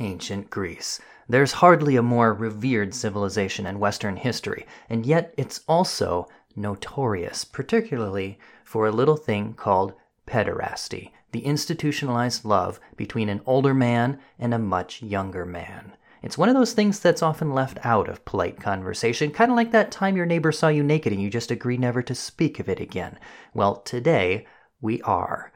ancient Greece. There's hardly a more revered civilization in Western history, and yet it's also notorious, particularly for a little thing called pederasty, the institutionalized love between an older man and a much younger man. It's one of those things that's often left out of polite conversation, kind of like that time your neighbor saw you naked and you just agree never to speak of it again. Well, today we are.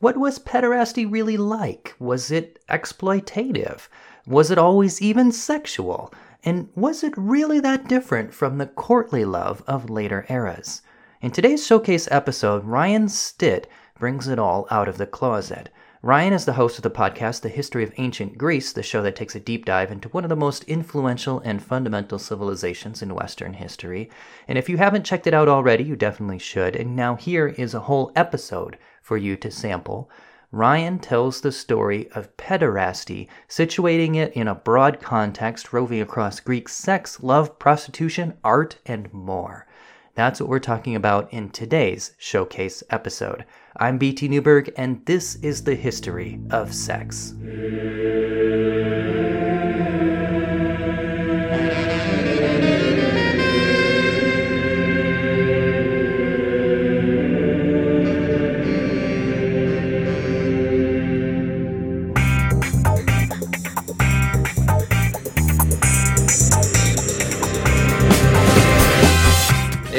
What was pederasty really like? Was it exploitative? Was it always even sexual? And was it really that different from the courtly love of later eras? In today's showcase episode, Ryan Stitt brings it all out of the closet. Ryan is the host of the podcast, The History of Ancient Greece, the show that takes a deep dive into one of the most influential and fundamental civilizations in Western history. And if you haven't checked it out already, you definitely should. And now here is a whole episode for you to sample. Ryan tells the story of pederasty, situating it in a broad context, roving across Greek sex, love, prostitution, art, and more. That's what we're talking about in today's showcase episode. I'm BT Newberg, and this is the history of sex.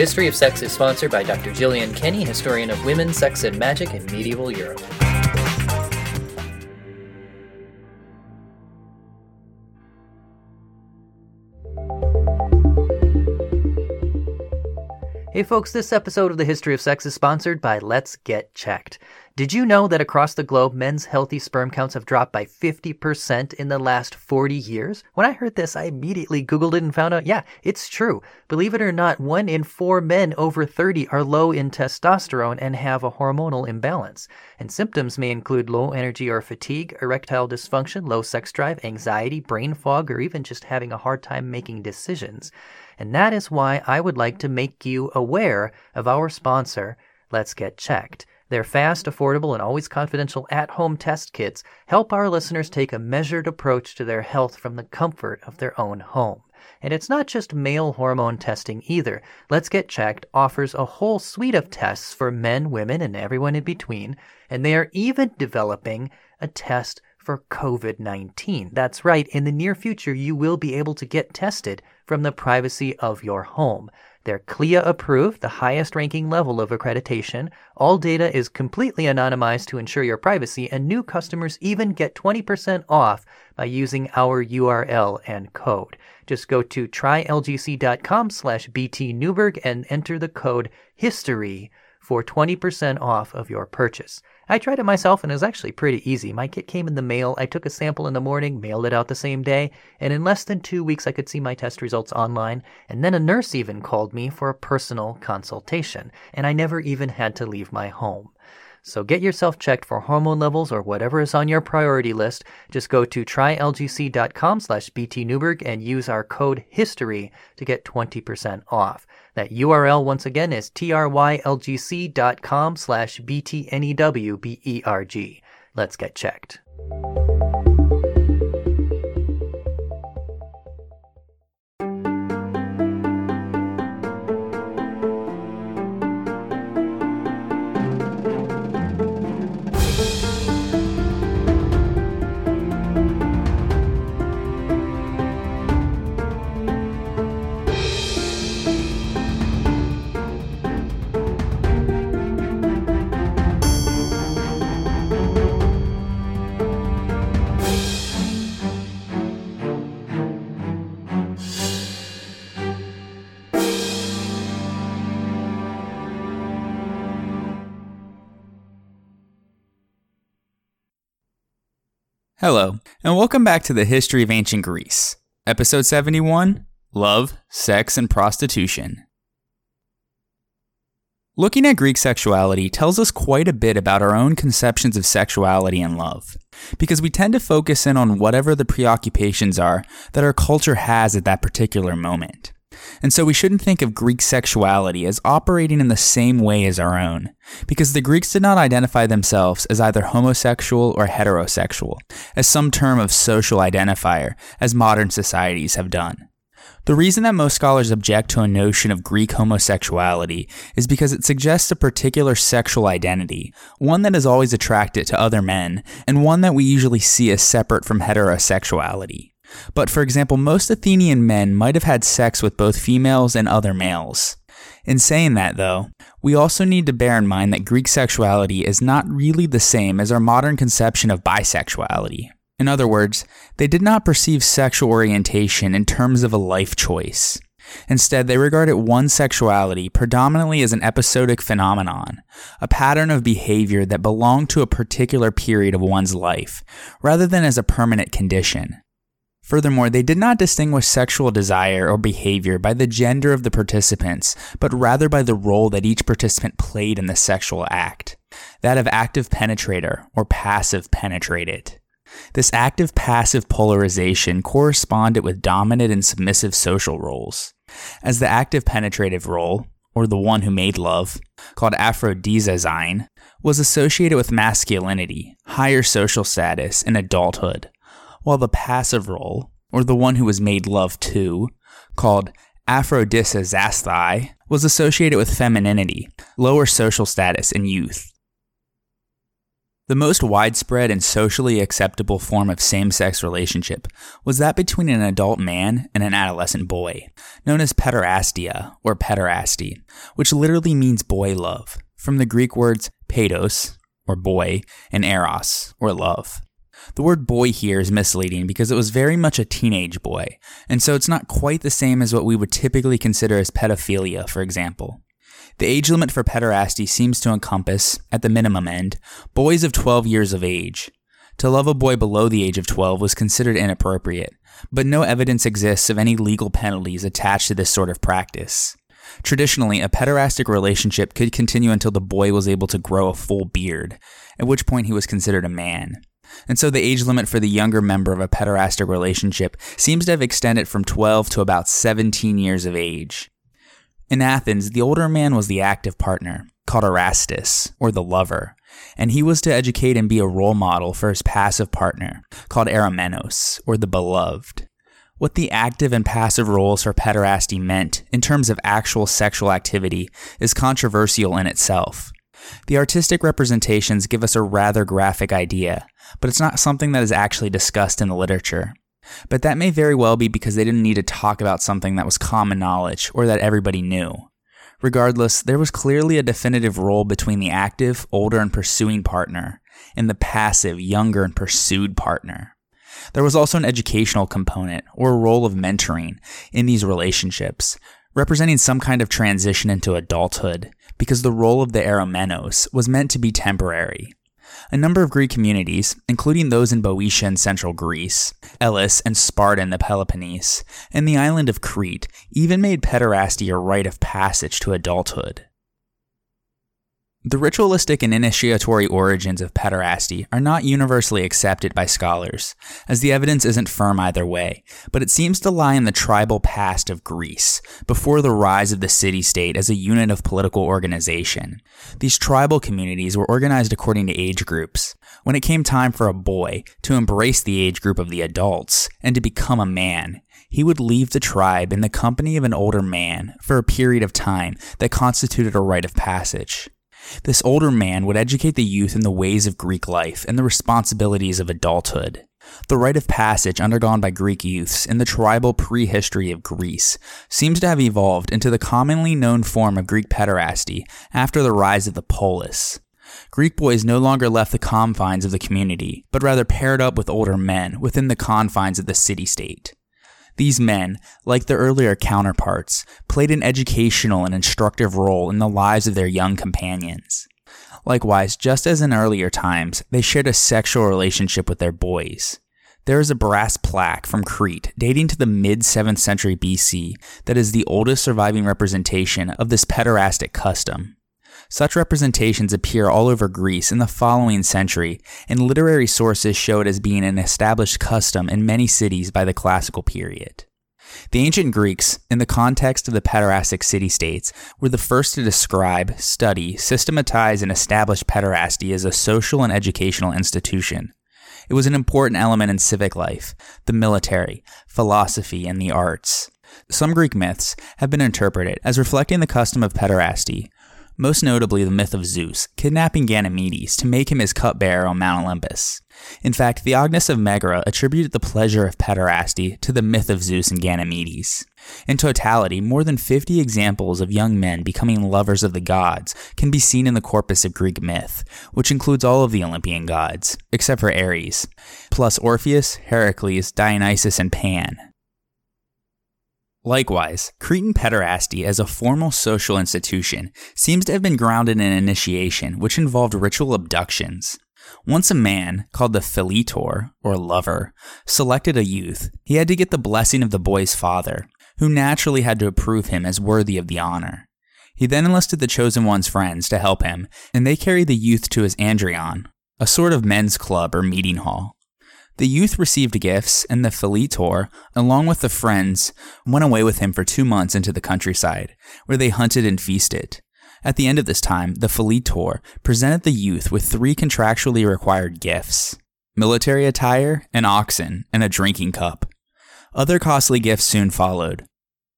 History of Sex is sponsored by Dr. Jillian Kenny, historian of women, sex, and magic in medieval Europe. Hey folks, this episode of The History of Sex is sponsored by Let's Get Checked. Did you know that across the globe, men's healthy sperm counts have dropped by 50% in the last 40 years? When I heard this, I immediately Googled it and found out, yeah, it's true. Believe it or not, one in four men over 30 are low in testosterone and have a hormonal imbalance. And symptoms may include low energy or fatigue, erectile dysfunction, low sex drive, anxiety, brain fog, or even just having a hard time making decisions. And that is why I would like to make you aware of our sponsor, Let's Get Checked. Their fast, affordable, and always confidential at home test kits help our listeners take a measured approach to their health from the comfort of their own home. And it's not just male hormone testing either. Let's Get Checked offers a whole suite of tests for men, women, and everyone in between, and they are even developing a test for COVID 19. That's right, in the near future, you will be able to get tested from the privacy of your home. They're CLIA approved, the highest ranking level of accreditation. All data is completely anonymized to ensure your privacy, and new customers even get 20% off by using our URL and code. Just go to trylgc.com slash btnewberg and enter the code HISTORY for 20% off of your purchase. I tried it myself and it was actually pretty easy. My kit came in the mail. I took a sample in the morning, mailed it out the same day, and in less than two weeks I could see my test results online. And then a nurse even called me for a personal consultation, and I never even had to leave my home. So get yourself checked for hormone levels or whatever is on your priority list. Just go to trylgc.com slash btnewberg and use our code HISTORY to get 20% off. That URL once again is trylgc.com slash btnewberg. Let's get checked. Hello, and welcome back to the History of Ancient Greece, Episode 71 Love, Sex, and Prostitution. Looking at Greek sexuality tells us quite a bit about our own conceptions of sexuality and love, because we tend to focus in on whatever the preoccupations are that our culture has at that particular moment. And so we shouldn't think of Greek sexuality as operating in the same way as our own, because the Greeks did not identify themselves as either homosexual or heterosexual, as some term of social identifier, as modern societies have done. The reason that most scholars object to a notion of Greek homosexuality is because it suggests a particular sexual identity, one that is always attracted to other men, and one that we usually see as separate from heterosexuality. But for example, most Athenian men might have had sex with both females and other males. In saying that, though, we also need to bear in mind that Greek sexuality is not really the same as our modern conception of bisexuality. In other words, they did not perceive sexual orientation in terms of a life choice. Instead, they regarded one sexuality predominantly as an episodic phenomenon, a pattern of behavior that belonged to a particular period of one's life, rather than as a permanent condition. Furthermore, they did not distinguish sexual desire or behavior by the gender of the participants, but rather by the role that each participant played in the sexual act that of active penetrator or passive penetrated. This active passive polarization corresponded with dominant and submissive social roles. As the active penetrative role, or the one who made love, called aphrodisiazein, was associated with masculinity, higher social status, and adulthood, while the passive role, or the one who was made love to, called Aphrodisiazesthai, was associated with femininity, lower social status, and youth. The most widespread and socially acceptable form of same sex relationship was that between an adult man and an adolescent boy, known as pederastia or pederasty, which literally means boy love, from the Greek words paidos, or boy, and eros, or love. The word boy here is misleading because it was very much a teenage boy, and so it's not quite the same as what we would typically consider as pedophilia, for example. The age limit for pederasty seems to encompass, at the minimum end, boys of 12 years of age. To love a boy below the age of 12 was considered inappropriate, but no evidence exists of any legal penalties attached to this sort of practice. Traditionally, a pederastic relationship could continue until the boy was able to grow a full beard, at which point he was considered a man and so the age limit for the younger member of a pederastic relationship seems to have extended from 12 to about 17 years of age. In Athens, the older man was the active partner, called Erastes, or the lover, and he was to educate and be a role model for his passive partner, called Eromenos, or the beloved. What the active and passive roles for pederasty meant in terms of actual sexual activity is controversial in itself. The artistic representations give us a rather graphic idea, but it's not something that is actually discussed in the literature. But that may very well be because they didn't need to talk about something that was common knowledge or that everybody knew. Regardless, there was clearly a definitive role between the active, older, and pursuing partner and the passive, younger, and pursued partner. There was also an educational component, or a role of mentoring, in these relationships, representing some kind of transition into adulthood, because the role of the eromenos was meant to be temporary. A number of Greek communities, including those in Boeotia and central Greece, Elis and Sparta in the Peloponnese, and the island of Crete, even made pederasty a rite of passage to adulthood. The ritualistic and initiatory origins of pederasty are not universally accepted by scholars, as the evidence isn't firm either way, but it seems to lie in the tribal past of Greece, before the rise of the city state as a unit of political organization. These tribal communities were organized according to age groups. When it came time for a boy to embrace the age group of the adults and to become a man, he would leave the tribe in the company of an older man for a period of time that constituted a rite of passage. This older man would educate the youth in the ways of Greek life and the responsibilities of adulthood. The rite of passage undergone by Greek youths in the tribal prehistory of Greece seems to have evolved into the commonly known form of Greek pederasty after the rise of the polis. Greek boys no longer left the confines of the community, but rather paired up with older men within the confines of the city state. These men, like their earlier counterparts, played an educational and instructive role in the lives of their young companions. Likewise, just as in earlier times, they shared a sexual relationship with their boys. There is a brass plaque from Crete dating to the mid 7th century BC that is the oldest surviving representation of this pederastic custom. Such representations appear all over Greece in the following century, and literary sources show it as being an established custom in many cities by the classical period. The ancient Greeks, in the context of the pederastic city states, were the first to describe, study, systematize, and establish pederasty as a social and educational institution. It was an important element in civic life, the military, philosophy, and the arts. Some Greek myths have been interpreted as reflecting the custom of pederasty, most notably the myth of Zeus kidnapping Ganymedes to make him his cupbearer on Mount Olympus. In fact, Theognis of Megara attributed the pleasure of pederasty to the myth of Zeus and Ganymedes. In totality, more than 50 examples of young men becoming lovers of the gods can be seen in the corpus of Greek myth, which includes all of the Olympian gods, except for Ares, plus Orpheus, Heracles, Dionysus, and Pan. Likewise, Cretan pederasty as a formal social institution seems to have been grounded in initiation, which involved ritual abductions. Once a man, called the philetor, or lover, selected a youth, he had to get the blessing of the boy's father, who naturally had to approve him as worthy of the honor. He then enlisted the chosen one's friends to help him, and they carried the youth to his andrion, a sort of men's club or meeting hall. The youth received gifts, and the Philetor, along with the friends, went away with him for two months into the countryside, where they hunted and feasted. At the end of this time, the Philetor presented the youth with three contractually required gifts military attire, an oxen, and a drinking cup. Other costly gifts soon followed.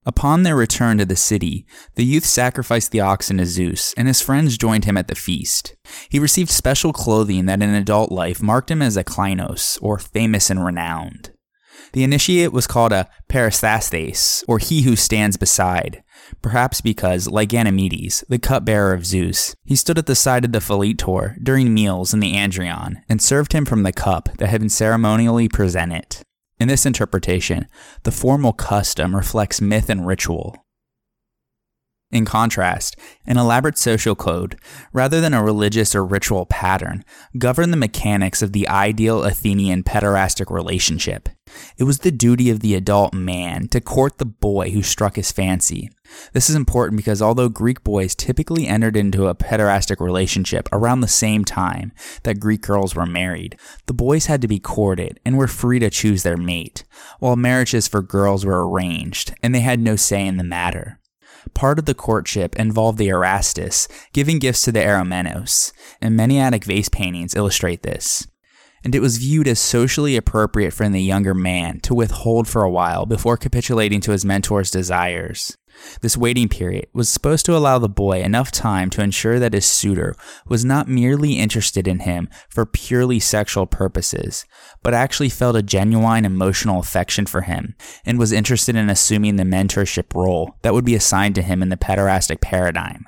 Upon their return to the city, the youth sacrificed the oxen to Zeus, and his friends joined him at the feast. He received special clothing that in adult life marked him as a kleinos, or famous and renowned. The initiate was called a peristhates, or he who stands beside, perhaps because, like Ganymedes, the cupbearer of Zeus, he stood at the side of the Philetor during meals in the Andrion and served him from the cup that had been ceremonially presented. In this interpretation, the formal custom reflects myth and ritual. In contrast, an elaborate social code, rather than a religious or ritual pattern, governed the mechanics of the ideal Athenian pederastic relationship. It was the duty of the adult man to court the boy who struck his fancy. This is important because although Greek boys typically entered into a pederastic relationship around the same time that Greek girls were married, the boys had to be courted and were free to choose their mate, while marriages for girls were arranged and they had no say in the matter. Part of the courtship involved the Erastes giving gifts to the Eromenos, and many Attic vase paintings illustrate this. And it was viewed as socially appropriate for the younger man to withhold for a while before capitulating to his mentor's desires. This waiting period was supposed to allow the boy enough time to ensure that his suitor was not merely interested in him for purely sexual purposes, but actually felt a genuine emotional affection for him and was interested in assuming the mentorship role that would be assigned to him in the pederastic paradigm.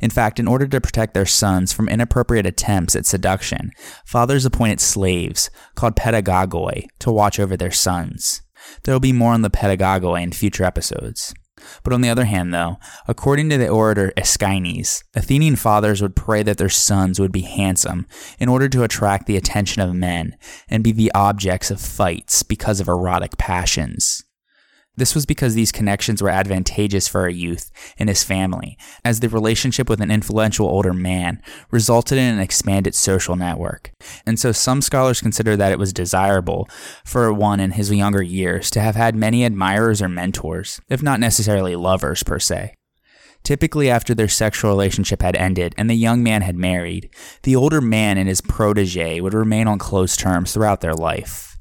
In fact, in order to protect their sons from inappropriate attempts at seduction, fathers appointed slaves, called pedagogoi, to watch over their sons. There will be more on the pedagogoi in future episodes. But on the other hand, though, according to the orator Aeschines, Athenian fathers would pray that their sons would be handsome in order to attract the attention of men and be the objects of fights because of erotic passions. This was because these connections were advantageous for a youth and his family, as the relationship with an influential older man resulted in an expanded social network. And so some scholars consider that it was desirable for one in his younger years to have had many admirers or mentors, if not necessarily lovers per se. Typically, after their sexual relationship had ended and the young man had married, the older man and his protege would remain on close terms throughout their life.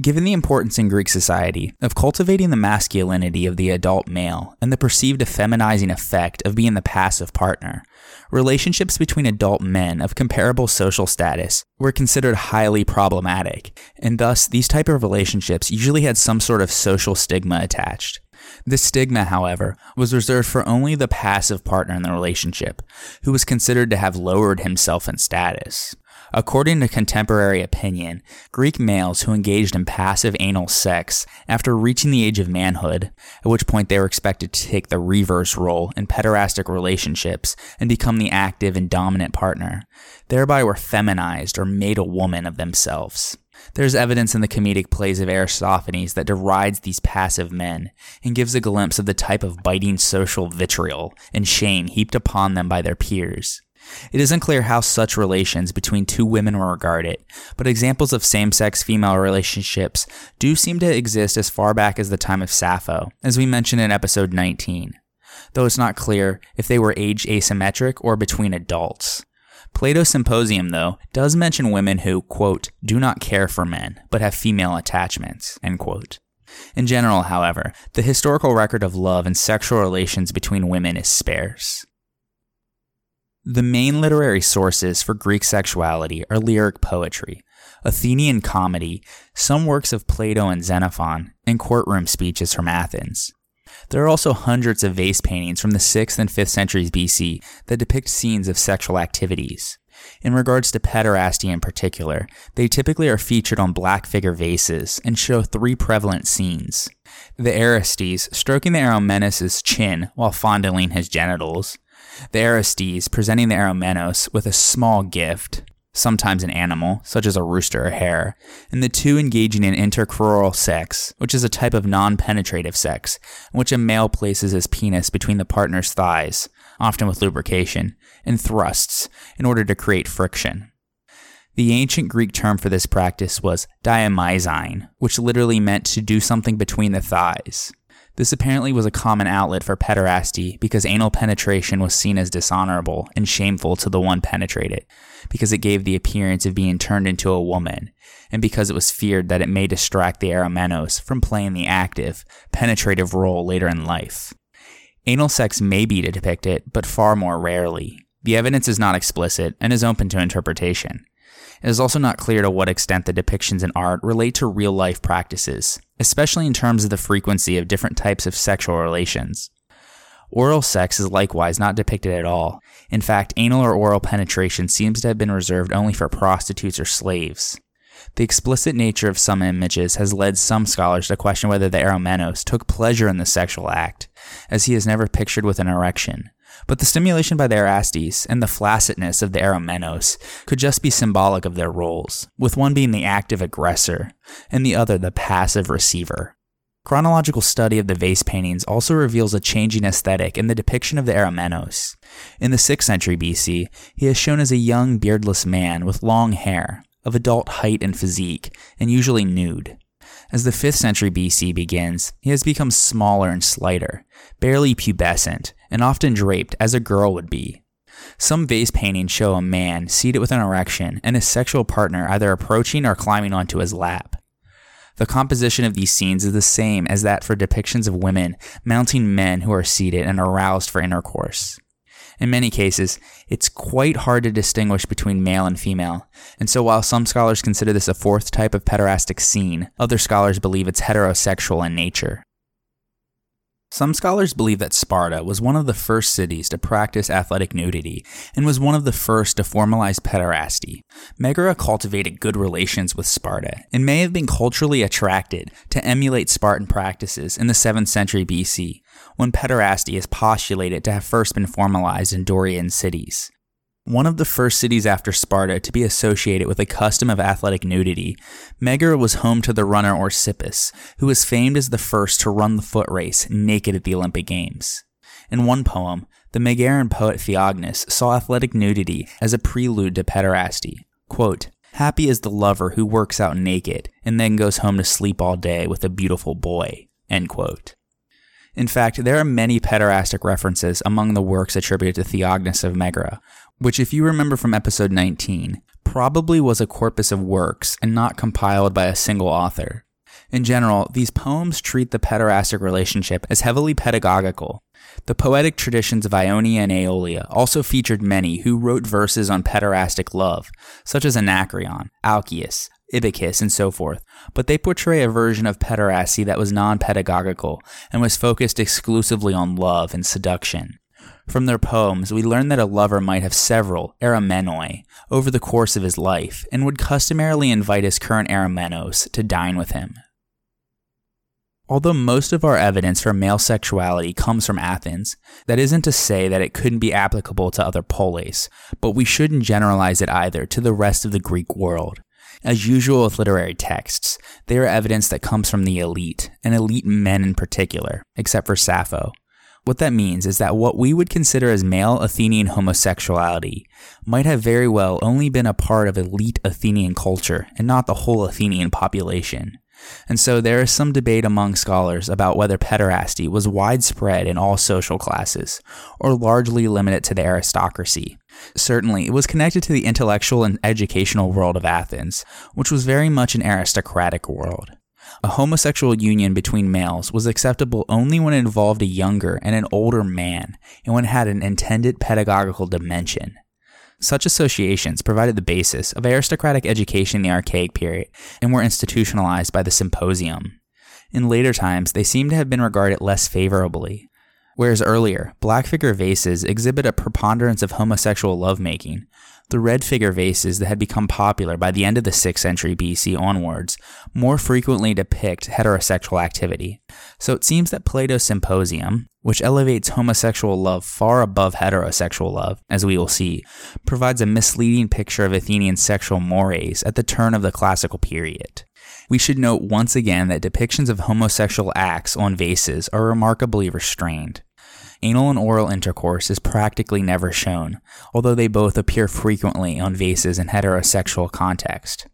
Given the importance in Greek society of cultivating the masculinity of the adult male and the perceived effeminizing effect of being the passive partner, relationships between adult men of comparable social status were considered highly problematic, and thus these type of relationships usually had some sort of social stigma attached. This stigma, however, was reserved for only the passive partner in the relationship, who was considered to have lowered himself in status. According to contemporary opinion, Greek males who engaged in passive anal sex after reaching the age of manhood, at which point they were expected to take the reverse role in pederastic relationships and become the active and dominant partner, thereby were feminized or made a woman of themselves. There's evidence in the comedic plays of Aristophanes that derides these passive men and gives a glimpse of the type of biting social vitriol and shame heaped upon them by their peers. It isn't clear how such relations between two women were regarded, but examples of same sex female relationships do seem to exist as far back as the time of Sappho, as we mentioned in episode 19, though it's not clear if they were age asymmetric or between adults. Plato's Symposium, though, does mention women who, quote, do not care for men, but have female attachments, end quote. In general, however, the historical record of love and sexual relations between women is sparse. The main literary sources for Greek sexuality are lyric poetry, Athenian comedy, some works of Plato and Xenophon, and courtroom speeches from Athens. There are also hundreds of vase paintings from the 6th and 5th centuries BC that depict scenes of sexual activities. In regards to pederasty in particular, they typically are featured on black figure vases and show three prevalent scenes. The Erastes stroking the Eromenos' chin while fondling his genitals, the Erastes presenting the Eromenos with a small gift, sometimes an animal, such as a rooster or hare, and the two engaging in intercrural sex, which is a type of non penetrative sex, in which a male places his penis between the partner's thighs, often with lubrication, and thrusts in order to create friction. The ancient Greek term for this practice was diamerizein, which literally meant to do something between the thighs. This apparently was a common outlet for pederasty because anal penetration was seen as dishonorable and shameful to the one penetrated, because it gave the appearance of being turned into a woman, and because it was feared that it may distract the eromenos from playing the active, penetrative role later in life. Anal sex may be depicted, but far more rarely. The evidence is not explicit and is open to interpretation. It is also not clear to what extent the depictions in art relate to real life practices, especially in terms of the frequency of different types of sexual relations. Oral sex is likewise not depicted at all. In fact, anal or oral penetration seems to have been reserved only for prostitutes or slaves. The explicit nature of some images has led some scholars to question whether the Eromenos took pleasure in the sexual act, as he is never pictured with an erection. But the stimulation by the Erastes and the flaccidness of the Eromenos could just be symbolic of their roles, with one being the active aggressor and the other the passive receiver. Chronological study of the vase paintings also reveals a changing aesthetic in the depiction of the Eromenos. In the 6th century BC, he is shown as a young beardless man with long hair, of adult height and physique, and usually nude. As the 5th century BC begins, he has become smaller and slighter, barely pubescent, and often draped as a girl would be. Some vase paintings show a man seated with an erection and his sexual partner either approaching or climbing onto his lap. The composition of these scenes is the same as that for depictions of women mounting men who are seated and aroused for intercourse. In many cases, it's quite hard to distinguish between male and female, and so while some scholars consider this a fourth type of pederastic scene, other scholars believe it's heterosexual in nature. Some scholars believe that Sparta was one of the first cities to practice athletic nudity and was one of the first to formalize pederasty. Megara cultivated good relations with Sparta and may have been culturally attracted to emulate Spartan practices in the 7th century BC, when pederasty is postulated to have first been formalized in Dorian cities. One of the first cities after Sparta to be associated with a custom of athletic nudity, Megara was home to the runner Orsippus, who was famed as the first to run the foot race naked at the Olympic Games. In one poem, the Megaran poet Theognis saw athletic nudity as a prelude to pederasty. Quote, Happy is the lover who works out naked and then goes home to sleep all day with a beautiful boy. End quote. In fact, there are many pederastic references among the works attributed to Theognis of Megara, which, if you remember from episode 19, probably was a corpus of works and not compiled by a single author. In general, these poems treat the pederastic relationship as heavily pedagogical. The poetic traditions of Ionia and Aeolia also featured many who wrote verses on pederastic love, such as Anacreon, Alcaeus, Ibycus, and so forth, but they portray a version of pederasty that was non pedagogical and was focused exclusively on love and seduction. From their poems, we learn that a lover might have several eromenoi over the course of his life and would customarily invite his current eromenos to dine with him. Although most of our evidence for male sexuality comes from Athens, that isn't to say that it couldn't be applicable to other polis, but we shouldn't generalize it either to the rest of the Greek world. As usual with literary texts, they are evidence that comes from the elite, and elite men in particular, except for Sappho, What that means is that what we would consider as male Athenian homosexuality might have very well only been a part of elite Athenian culture and not the whole Athenian population. And so there is some debate among scholars about whether pederasty was widespread in all social classes, or largely limited to the aristocracy. Certainly, it was connected to the intellectual and educational world of Athens, which was very much an aristocratic world. A homosexual union between males was acceptable only when it involved a younger and an older man, and when it had an intended pedagogical dimension. Such associations provided the basis of aristocratic education in the Archaic period and were institutionalized by the symposium. In later times, they seem to have been regarded less favorably. Whereas earlier, black figure vases exhibit a preponderance of homosexual lovemaking, the red figure vases that had become popular by the end of the 6th century BC onwards more frequently depict heterosexual activity. So it seems that Plato's Symposium, which elevates homosexual love far above heterosexual love, as we will see, provides a misleading picture of Athenian sexual mores at the turn of the classical period. We should note once again that depictions of homosexual acts on vases are remarkably restrained. Anal and oral intercourse is practically never shown, although they both appear frequently on vases in heterosexual context.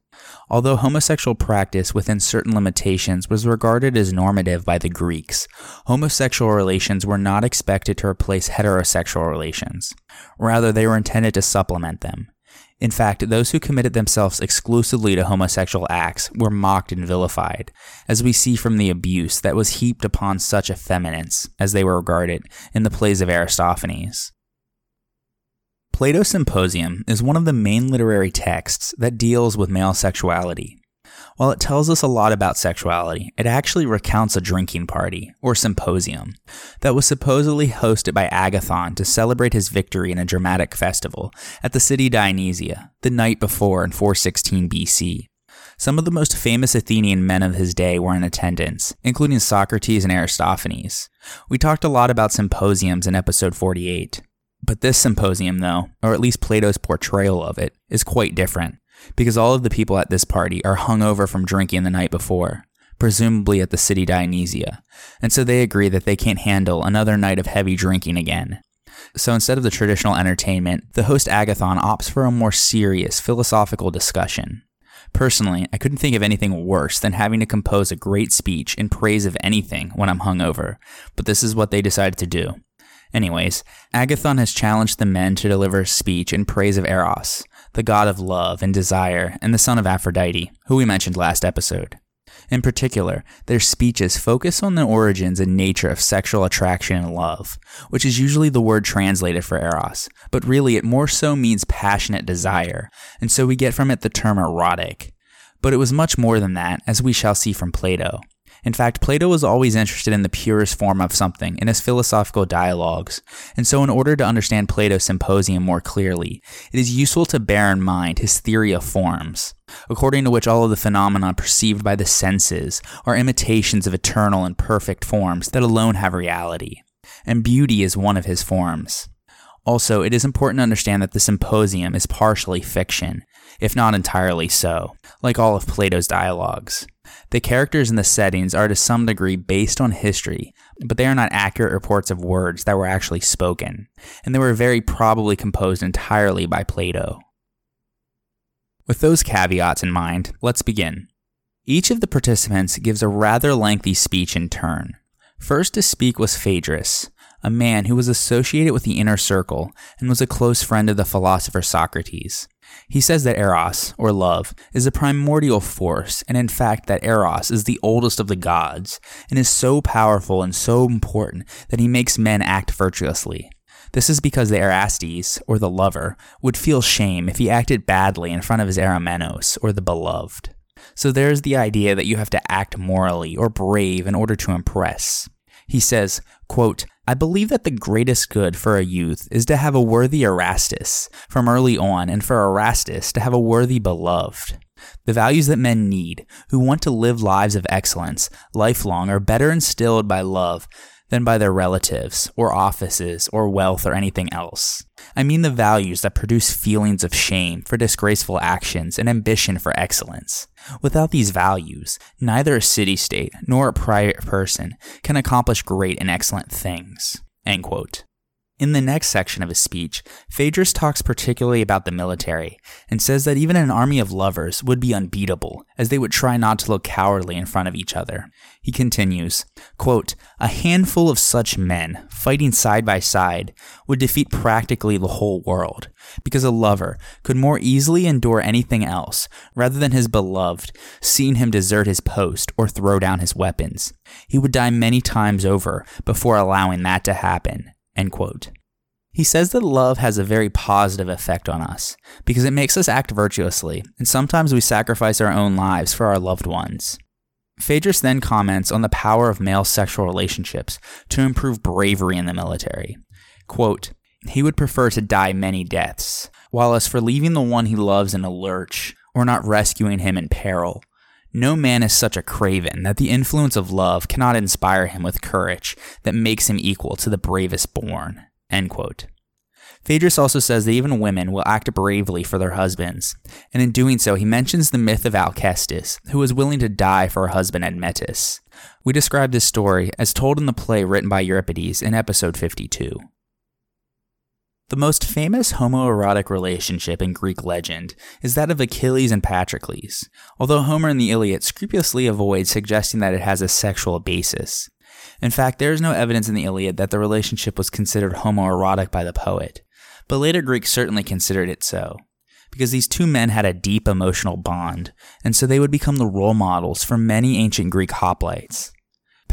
Although homosexual practice within certain limitations was regarded as normative by the Greeks, homosexual relations were not expected to replace heterosexual relations. Rather, they were intended to supplement them. In fact, those who committed themselves exclusively to homosexual acts were mocked and vilified, as we see from the abuse that was heaped upon such effeminates, as they were regarded, in the plays of Aristophanes. Plato's Symposium is one of the main literary texts that deals with male sexuality. While it tells us a lot about sexuality, it actually recounts a drinking party, or symposium, that was supposedly hosted by Agathon to celebrate his victory in a dramatic festival at the city Dionysia the night before in 416 BC. Some of the most famous Athenian men of his day were in attendance, including Socrates and Aristophanes. We talked a lot about symposiums in episode 48. But this symposium, though, or at least Plato's portrayal of it, is quite different because all of the people at this party are hungover from drinking the night before, presumably at the city Dionysia, and so they agree that they can't handle another night of heavy drinking again. So instead of the traditional entertainment, the host Agathon opts for a more serious philosophical discussion. Personally, I couldn't think of anything worse than having to compose a great speech in praise of anything when I'm hungover, but this is what they decided to do. Anyways, Agathon has challenged the men to deliver a speech in praise of Eros, the god of love and desire, and the son of Aphrodite, who we mentioned last episode. In particular, their speeches focus on the origins and nature of sexual attraction and love, which is usually the word translated for eros, but really it more so means passionate desire, and so we get from it the term erotic. But it was much more than that, as we shall see from Plato. In fact, Plato was always interested in the purest form of something in his philosophical dialogues, and so in order to understand Plato's symposium more clearly, it is useful to bear in mind his theory of forms, according to which all of the phenomena perceived by the senses are imitations of eternal and perfect forms that alone have reality, and beauty is one of his forms. Also, it is important to understand that the symposium is partially fiction, if not entirely so, like all of Plato's dialogues. The characters and the settings are to some degree based on history, but they are not accurate reports of words that were actually spoken, and they were very probably composed entirely by Plato. With those caveats in mind, let's begin. Each of the participants gives a rather lengthy speech in turn. First to speak was Phaedrus, a man who was associated with the inner circle and was a close friend of the philosopher Socrates. He says that Eros, or love, is a primordial force, and in fact that Eros is the oldest of the gods, and is so powerful and so important that he makes men act virtuously. This is because the Erastes, or the lover, would feel shame if he acted badly in front of his Eromenos, or the beloved. So there's the idea that you have to act morally or brave in order to impress. He says, quote, I believe that the greatest good for a youth is to have a worthy Erastes from early on, and for Erastes to have a worthy beloved. The values that men need, who want to live lives of excellence, lifelong, are better instilled by love than by their relatives, or offices, or wealth, or anything else. I mean the values that produce feelings of shame for disgraceful actions and ambition for excellence. Without these values, neither a city state nor a private person can accomplish great and excellent things. End quote. In the next section of his speech, Phaedrus talks particularly about the military and says that even an army of lovers would be unbeatable, as they would try not to look cowardly in front of each other. He continues, quote, A handful of such men, fighting side by side, would defeat practically the whole world, because a lover could more easily endure anything else rather than his beloved, seeing him desert his post or throw down his weapons. He would die many times over before allowing that to happen End quote. He says that love has a very positive effect on us because it makes us act virtuously, and sometimes we sacrifice our own lives for our loved ones. Phaedrus then comments on the power of male sexual relationships to improve bravery in the military. Quote, he would prefer to die many deaths, while as for leaving the one he loves in a lurch or not rescuing him in peril, no man is such a craven that the influence of love cannot inspire him with courage that makes him equal to the bravest born. End quote. Phaedrus also says that even women will act bravely for their husbands, and in doing so, he mentions the myth of Alcestis, who was willing to die for her husband Admetus. We describe this story as told in the play written by Euripides in episode 52. The most famous homoerotic relationship in Greek legend is that of Achilles and Patroclus, although Homer in the Iliad scrupulously avoids suggesting that it has a sexual basis. In fact, there is no evidence in the Iliad that the relationship was considered homoerotic by the poet, but later Greeks certainly considered it so, because these two men had a deep emotional bond, and so they would become the role models for many ancient Greek hoplites.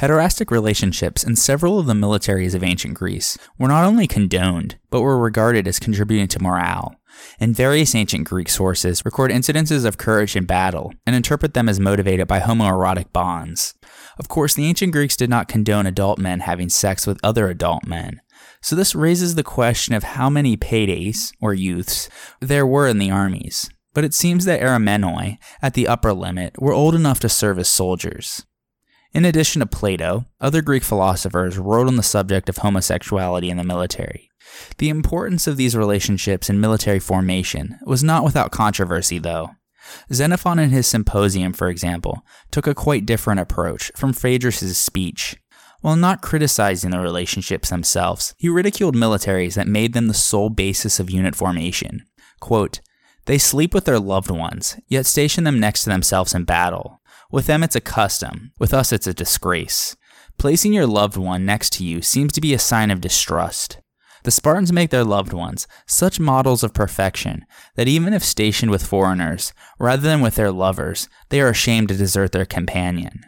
Pederastic relationships in several of the militaries of ancient Greece were not only condoned, but were regarded as contributing to morale. And various ancient Greek sources record incidences of courage in battle and interpret them as motivated by homoerotic bonds. Of course, the ancient Greeks did not condone adult men having sex with other adult men. So this raises the question of how many paides, or youths, there were in the armies. But it seems that Eromenoi, at the upper limit, were old enough to serve as soldiers. In addition to Plato, other Greek philosophers wrote on the subject of homosexuality in the military. The importance of these relationships in military formation was not without controversy, though. Xenophon in his Symposium, for example, took a quite different approach from Phaedrus' speech. While not criticizing the relationships themselves, he ridiculed militaries that made them the sole basis of unit formation. Quote, they sleep with their loved ones, yet station them next to themselves in battle. With them, it's a custom. With us, it's a disgrace. Placing your loved one next to you seems to be a sign of distrust. The Spartans make their loved ones such models of perfection that even if stationed with foreigners, rather than with their lovers, they are ashamed to desert their companion.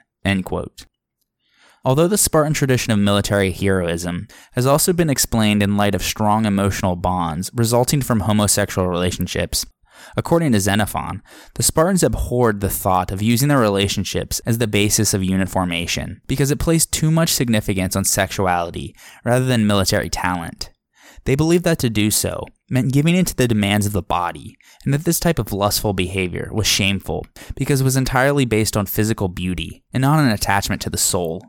Although the Spartan tradition of military heroism has also been explained in light of strong emotional bonds resulting from homosexual relationships, According to Xenophon, the Spartans abhorred the thought of using their relationships as the basis of unit formation because it placed too much significance on sexuality rather than military talent. They believed that to do so meant giving in to the demands of the body, and that this type of lustful behavior was shameful because it was entirely based on physical beauty and not an attachment to the soul.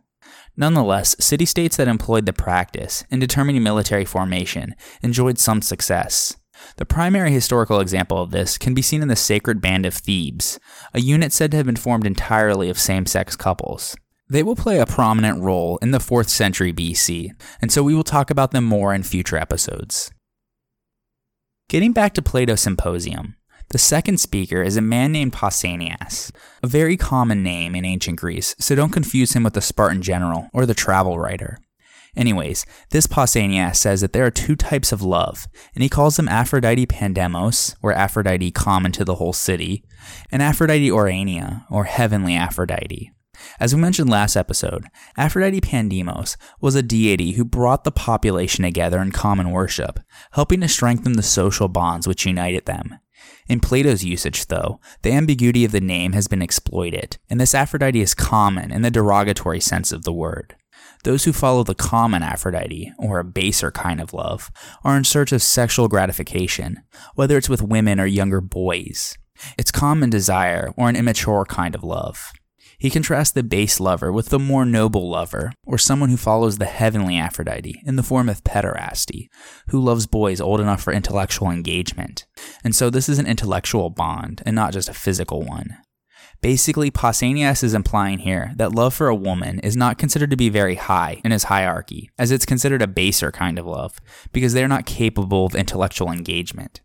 Nonetheless, city states that employed the practice in determining military formation enjoyed some success. The primary historical example of this can be seen in the Sacred Band of Thebes, a unit said to have been formed entirely of same sex couples. They will play a prominent role in the 4th century BC, and so we will talk about them more in future episodes. Getting back to Plato's Symposium, the second speaker is a man named Pausanias, a very common name in ancient Greece, so don't confuse him with the Spartan general or the travel writer. Anyways, this Pausanias says that there are two types of love, and he calls them Aphrodite Pandemos, or Aphrodite common to the whole city, and Aphrodite Ourania, or heavenly Aphrodite. As we mentioned last episode, Aphrodite Pandemos was a deity who brought the population together in common worship, helping to strengthen the social bonds which united them. In Plato's usage, though, the ambiguity of the name has been exploited, and this Aphrodite is common in the derogatory sense of the word. Those who follow the common Aphrodite, or a baser kind of love, are in search of sexual gratification, whether it's with women or younger boys. It's common desire, or an immature kind of love. He contrasts the base lover with the more noble lover, or someone who follows the heavenly Aphrodite in the form of pederasty, who loves boys old enough for intellectual engagement. And so this is an intellectual bond, and not just a physical one. Basically, Pausanias is implying here that love for a woman is not considered to be very high in his hierarchy, as it's considered a baser kind of love, because they're not capable of intellectual engagement.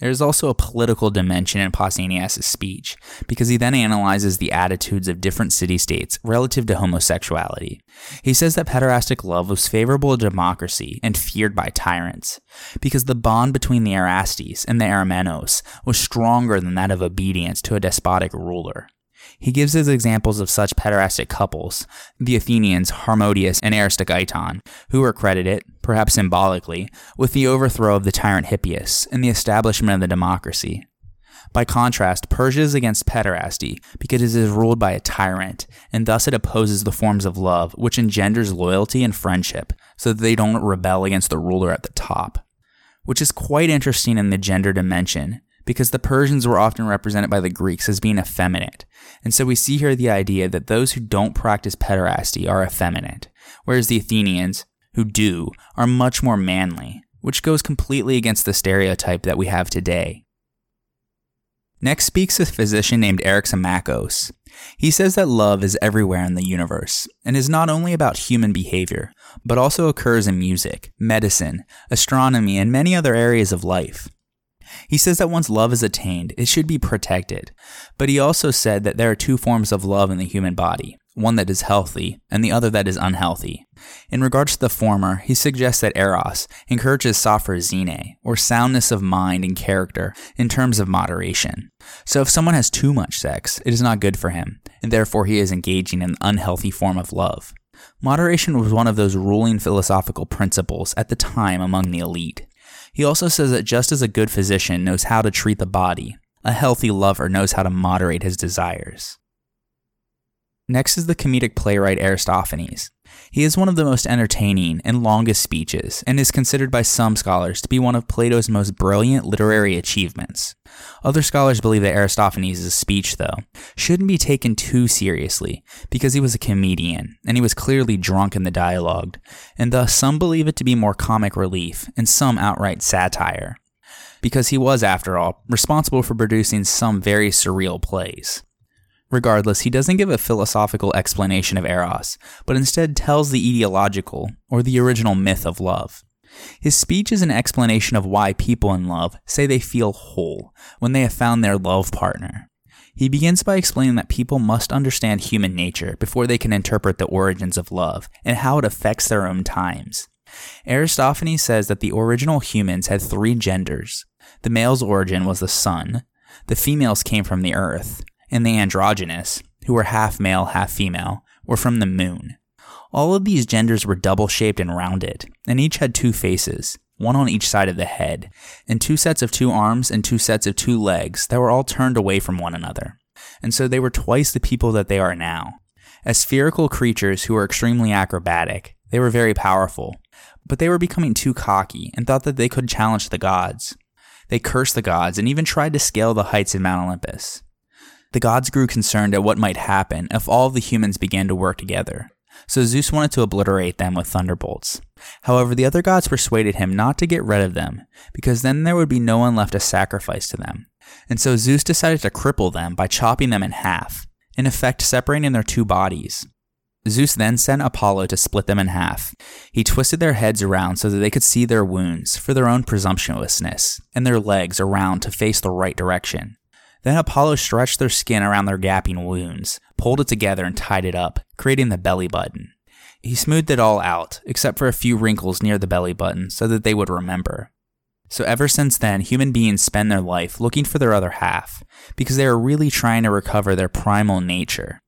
There is also a political dimension in Pausanias' speech, because he then analyzes the attitudes of different city states relative to homosexuality. He says that pederastic love was favorable to democracy and feared by tyrants, because the bond between the Erastes and the Eromenos was stronger than that of obedience to a despotic ruler. He gives us examples of such pederastic couples, the Athenians Harmodius and Aristogeiton, who were credited, perhaps symbolically, with the overthrow of the tyrant Hippias and the establishment of the democracy. By contrast, Persia is against pederasty because it is ruled by a tyrant, and thus it opposes the forms of love which engenders loyalty and friendship, so that they don't rebel against the ruler at the top. Which is quite interesting in the gender dimension, because the Persians were often represented by the Greeks as being effeminate, and so we see here the idea that those who don't practice pederasty are effeminate, whereas the Athenians, who do, are much more manly, which goes completely against the stereotype that we have today. Next speaks a physician named Eryximachos. He says that love is everywhere in the universe, and is not only about human behavior, but also occurs in music, medicine, astronomy, and many other areas of life. He says that once love is attained, it should be protected. But he also said that there are two forms of love in the human body one that is healthy and the other that is unhealthy. In regards to the former, he suggests that Eros encourages sophrosyne, or soundness of mind and character, in terms of moderation. So if someone has too much sex, it is not good for him, and therefore he is engaging in an unhealthy form of love. Moderation was one of those ruling philosophical principles at the time among the elite. He also says that just as a good physician knows how to treat the body, a healthy lover knows how to moderate his desires. Next is the comedic playwright Aristophanes. He is one of the most entertaining and longest speeches, and is considered by some scholars to be one of Plato's most brilliant literary achievements. Other scholars believe that Aristophanes' speech, though, shouldn't be taken too seriously, because he was a comedian, and he was clearly drunk in the dialogue, and thus some believe it to be more comic relief, and some outright satire. Because he was, after all, responsible for producing some very surreal plays. Regardless, he doesn't give a philosophical explanation of Eros, but instead tells the etiological, or the original myth of love. His speech is an explanation of why people in love say they feel whole when they have found their love partner. He begins by explaining that people must understand human nature before they can interpret the origins of love and how it affects their own times. Aristophanes says that the original humans had three genders. The male's origin was the sun, the females came from the earth, and the androgynous, who were half male, half female, were from the moon. All of these genders were double shaped and rounded, and each had two faces, one on each side of the head, and two sets of two arms and two sets of two legs that were all turned away from one another. And so they were twice the people that they are now. As spherical creatures who were extremely acrobatic, they were very powerful, but they were becoming too cocky and thought that they could challenge the gods. They cursed the gods and even tried to scale the heights of Mount Olympus. The gods grew concerned at what might happen if all the humans began to work together. So Zeus wanted to obliterate them with thunderbolts. However, the other gods persuaded him not to get rid of them, because then there would be no one left to sacrifice to them. And so Zeus decided to cripple them by chopping them in half, in effect separating their two bodies. Zeus then sent Apollo to split them in half. He twisted their heads around so that they could see their wounds for their own presumptuousness, and their legs around to face the right direction. Then Apollo stretched their skin around their gaping wounds, pulled it together, and tied it up, creating the belly button. He smoothed it all out, except for a few wrinkles near the belly button, so that they would remember. So ever since then, human beings spend their life looking for their other half, because they are really trying to recover their primal nature.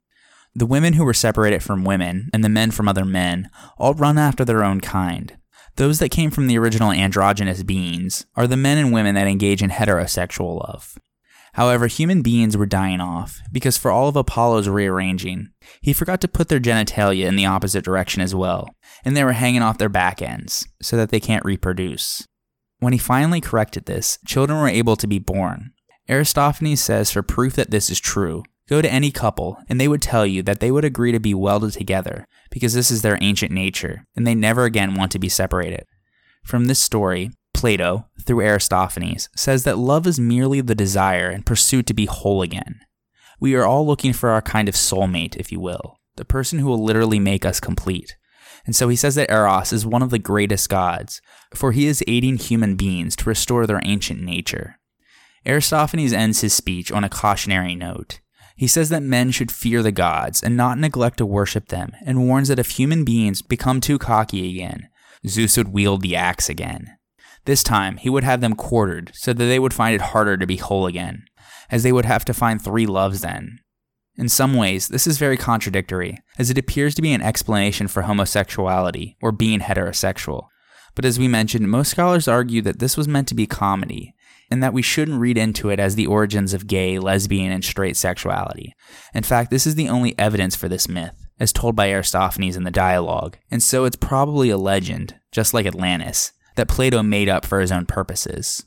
The women who were separated from women, and the men from other men, all run after their own kind. Those that came from the original androgynous beings are the men and women that engage in heterosexual love. However, human beings were dying off, because for all of Apollo's rearranging, he forgot to put their genitalia in the opposite direction as well, and they were hanging off their back ends, so that they can't reproduce. When he finally corrected this, children were able to be born. Aristophanes says for proof that this is true, go to any couple, and they would tell you that they would agree to be welded together, because this is their ancient nature, and they never again want to be separated. From this story, Plato, through Aristophanes, says that love is merely the desire and pursuit to be whole again. We are all looking for our kind of soulmate, if you will, the person who will literally make us complete. And so he says that Eros is one of the greatest gods, for he is aiding human beings to restore their ancient nature. Aristophanes ends his speech on a cautionary note. He says that men should fear the gods and not neglect to worship them, and warns that if human beings become too cocky again, Zeus would wield the axe again. This time, he would have them quartered so that they would find it harder to be whole again, as they would have to find three loves then. In some ways, this is very contradictory, as it appears to be an explanation for homosexuality or being heterosexual. But as we mentioned, most scholars argue that this was meant to be comedy, and that we shouldn't read into it as the origins of gay, lesbian, and straight sexuality. In fact, this is the only evidence for this myth, as told by Aristophanes in the dialogue, and so it's probably a legend, just like Atlantis, that Plato made up for his own purposes.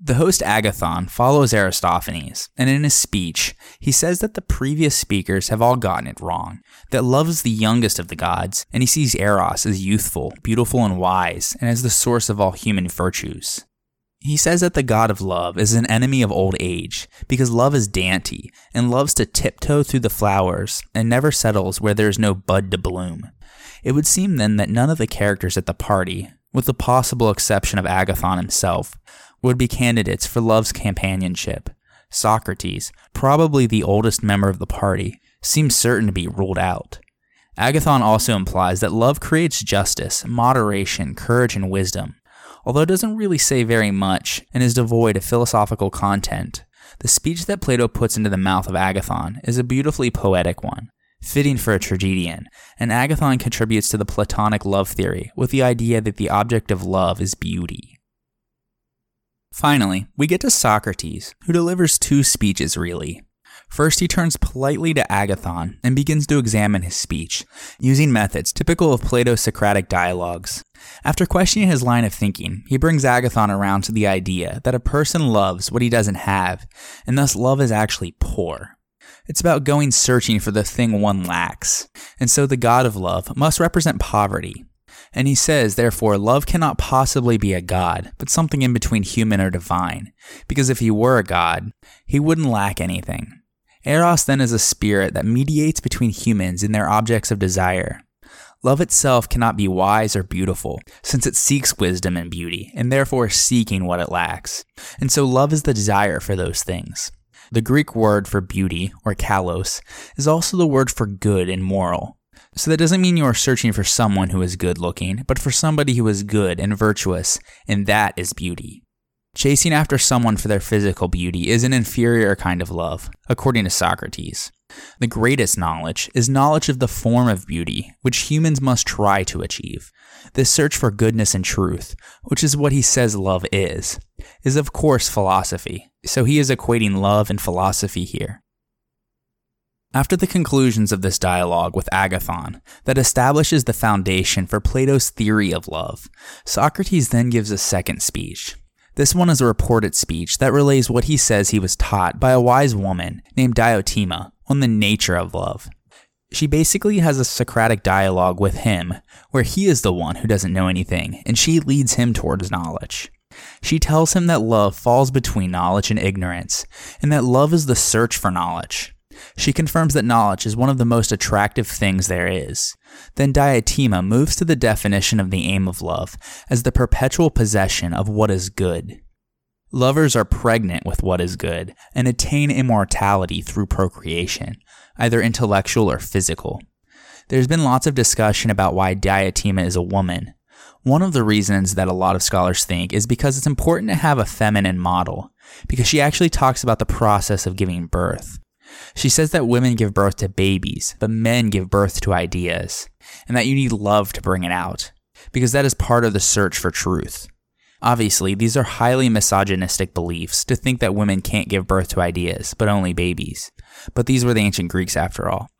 The host Agathon follows Aristophanes, and in his speech, he says that the previous speakers have all gotten it wrong, that love is the youngest of the gods, and he sees Eros as youthful, beautiful, and wise, and as the source of all human virtues. He says that the god of love is an enemy of old age, because love is dainty, and loves to tiptoe through the flowers, and never settles where there is no bud to bloom. It would seem then that none of the characters at the party, with the possible exception of Agathon himself, would be candidates for love's companionship. Socrates, probably the oldest member of the party, seems certain to be ruled out. Agathon also implies that love creates justice, moderation, courage, and wisdom. Although it doesn't really say very much and is devoid of philosophical content, the speech that Plato puts into the mouth of Agathon is a beautifully poetic one, fitting for a tragedian, and Agathon contributes to the Platonic love theory with the idea that the object of love is beauty. Finally, we get to Socrates, who delivers two speeches really. First, he turns politely to Agathon and begins to examine his speech, using methods typical of Plato's Socratic dialogues. After questioning his line of thinking, he brings Agathon around to the idea that a person loves what he doesn't have, and thus love is actually poor. It's about going searching for the thing one lacks, and so the god of love must represent poverty, and he says, therefore, love cannot possibly be a god, but something in between human or divine, because if he were a god, he wouldn't lack anything. Eros then is a spirit that mediates between humans in their objects of desire. Love itself cannot be wise or beautiful, since it seeks wisdom and beauty, and therefore seeking what it lacks. And so love is the desire for those things. The Greek word for beauty, or kalos, is also the word for good and moral. So that doesn't mean you are searching for someone who is good looking, but for somebody who is good and virtuous, and that is beauty. Chasing after someone for their physical beauty is an inferior kind of love, according to Socrates. The greatest knowledge is knowledge of the form of beauty, which humans must try to achieve. This search for goodness and truth, which is what he says love is, is of course philosophy. So he is equating love and philosophy here. After the conclusions of this dialogue with Agathon that establishes the foundation for Plato's theory of love, Socrates then gives a second speech. This one is a reported speech that relays what he says he was taught by a wise woman named Diotima on the nature of love. She basically has a Socratic dialogue with him, where he is the one who doesn't know anything, and she leads him towards knowledge. She tells him that love falls between knowledge and ignorance, and that love is the search for knowledge. She confirms that knowledge is one of the most attractive things there is. Then Diotima moves to the definition of the aim of love as the perpetual possession of what is good. Lovers are pregnant with what is good and attain immortality through procreation, either intellectual or physical. There's been lots of discussion about why Diotima is a woman. One of the reasons that a lot of scholars think is because it's important to have a feminine model, because she actually talks about the process of giving birth. She says that women give birth to babies, but men give birth to ideas, and that you need love to bring it out, because that is part of the search for truth. Obviously, these are highly misogynistic beliefs to think that women can't give birth to ideas, but only babies. But these were the ancient Greeks after all.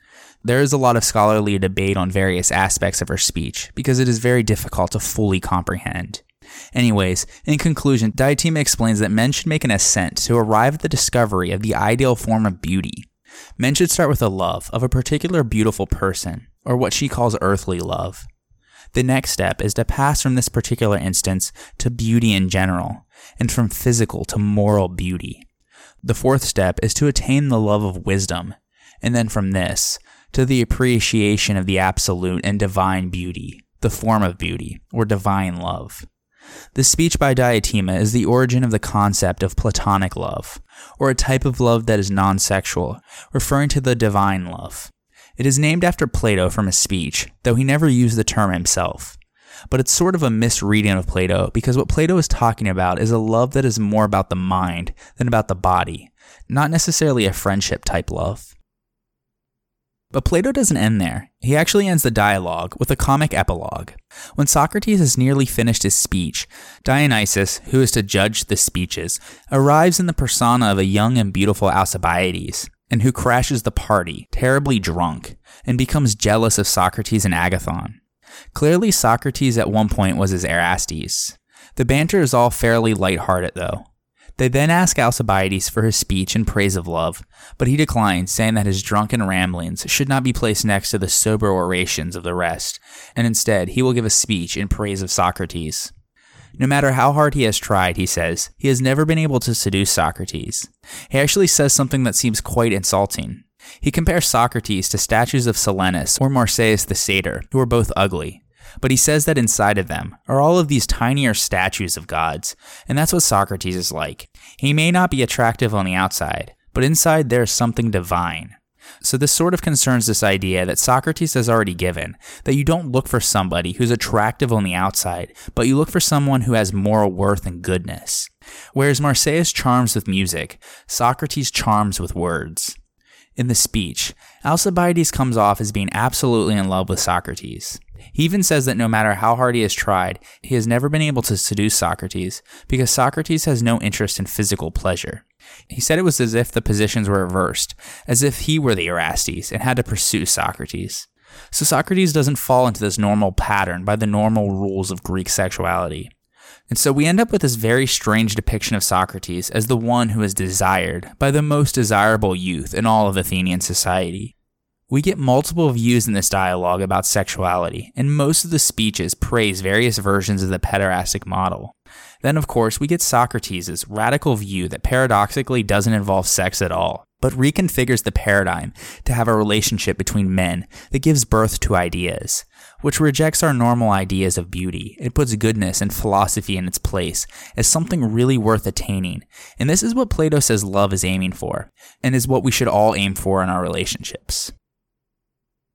There is a lot of scholarly debate on various aspects of her speech because it is very difficult to fully comprehend. Anyways, in conclusion, Diotima explains that men should make an ascent to arrive at the discovery of the ideal form of beauty. Men should start with a love of a particular beautiful person, or what she calls earthly love. The next step is to pass from this particular instance to beauty in general, and from physical to moral beauty. The fourth step is to attain the love of wisdom, and then from this, to the appreciation of the absolute and divine beauty, the form of beauty, or divine love. This speech by Diotima is the origin of the concept of platonic love, or a type of love that is non sexual, referring to the divine love. It is named after Plato from his speech, though he never used the term himself. But it's sort of a misreading of Plato because what Plato is talking about is a love that is more about the mind than about the body, not necessarily a friendship type love. But Plato doesn't end there. He actually ends the dialogue with a comic epilogue. When Socrates has nearly finished his speech, Dionysus, who is to judge the speeches, arrives in the persona of a young and beautiful Alcibiades, and who crashes the party, terribly drunk, and becomes jealous of Socrates and Agathon. Clearly, Socrates at one point was his Erastes. The banter is all fairly light-hearted, though. They then ask Alcibiades for his speech in praise of love, but he declines, saying that his drunken ramblings should not be placed next to the sober orations of the rest, and instead he will give a speech in praise of Socrates. No matter how hard he has tried, he says, he has never been able to seduce Socrates. He actually says something that seems quite insulting. He compares Socrates to statues of Silenus or Marsyas the satyr, who are both ugly, but he says that inside of them are all of these tinier statues of gods, and that's what Socrates is like. He may not be attractive on the outside, but inside there is something divine. So this sort of concerns this idea that Socrates has already given, that you don't look for somebody who's attractive on the outside, but you look for someone who has moral worth and goodness. Whereas Marsyas charms with music, Socrates charms with words. In the speech, Alcibiades comes off as being absolutely in love with Socrates. He even says that no matter how hard he has tried, he has never been able to seduce Socrates because Socrates has no interest in physical pleasure. He said it was as if the positions were reversed, as if he were the Erastes and had to pursue Socrates. So Socrates doesn't fall into this normal pattern by the normal rules of Greek sexuality. And so we end up with this very strange depiction of Socrates as the one who is desired by the most desirable youth in all of Athenian society. We get multiple views in this dialogue about sexuality, and most of the speeches praise various versions of the pederastic model. Then, of course, we get Socrates' radical view that paradoxically doesn't involve sex at all, but reconfigures the paradigm to have a relationship between men that gives birth to ideas, which rejects our normal ideas of beauty. It puts goodness and philosophy in its place as something really worth attaining. And this is what Plato says love is aiming for, and is what we should all aim for in our relationships.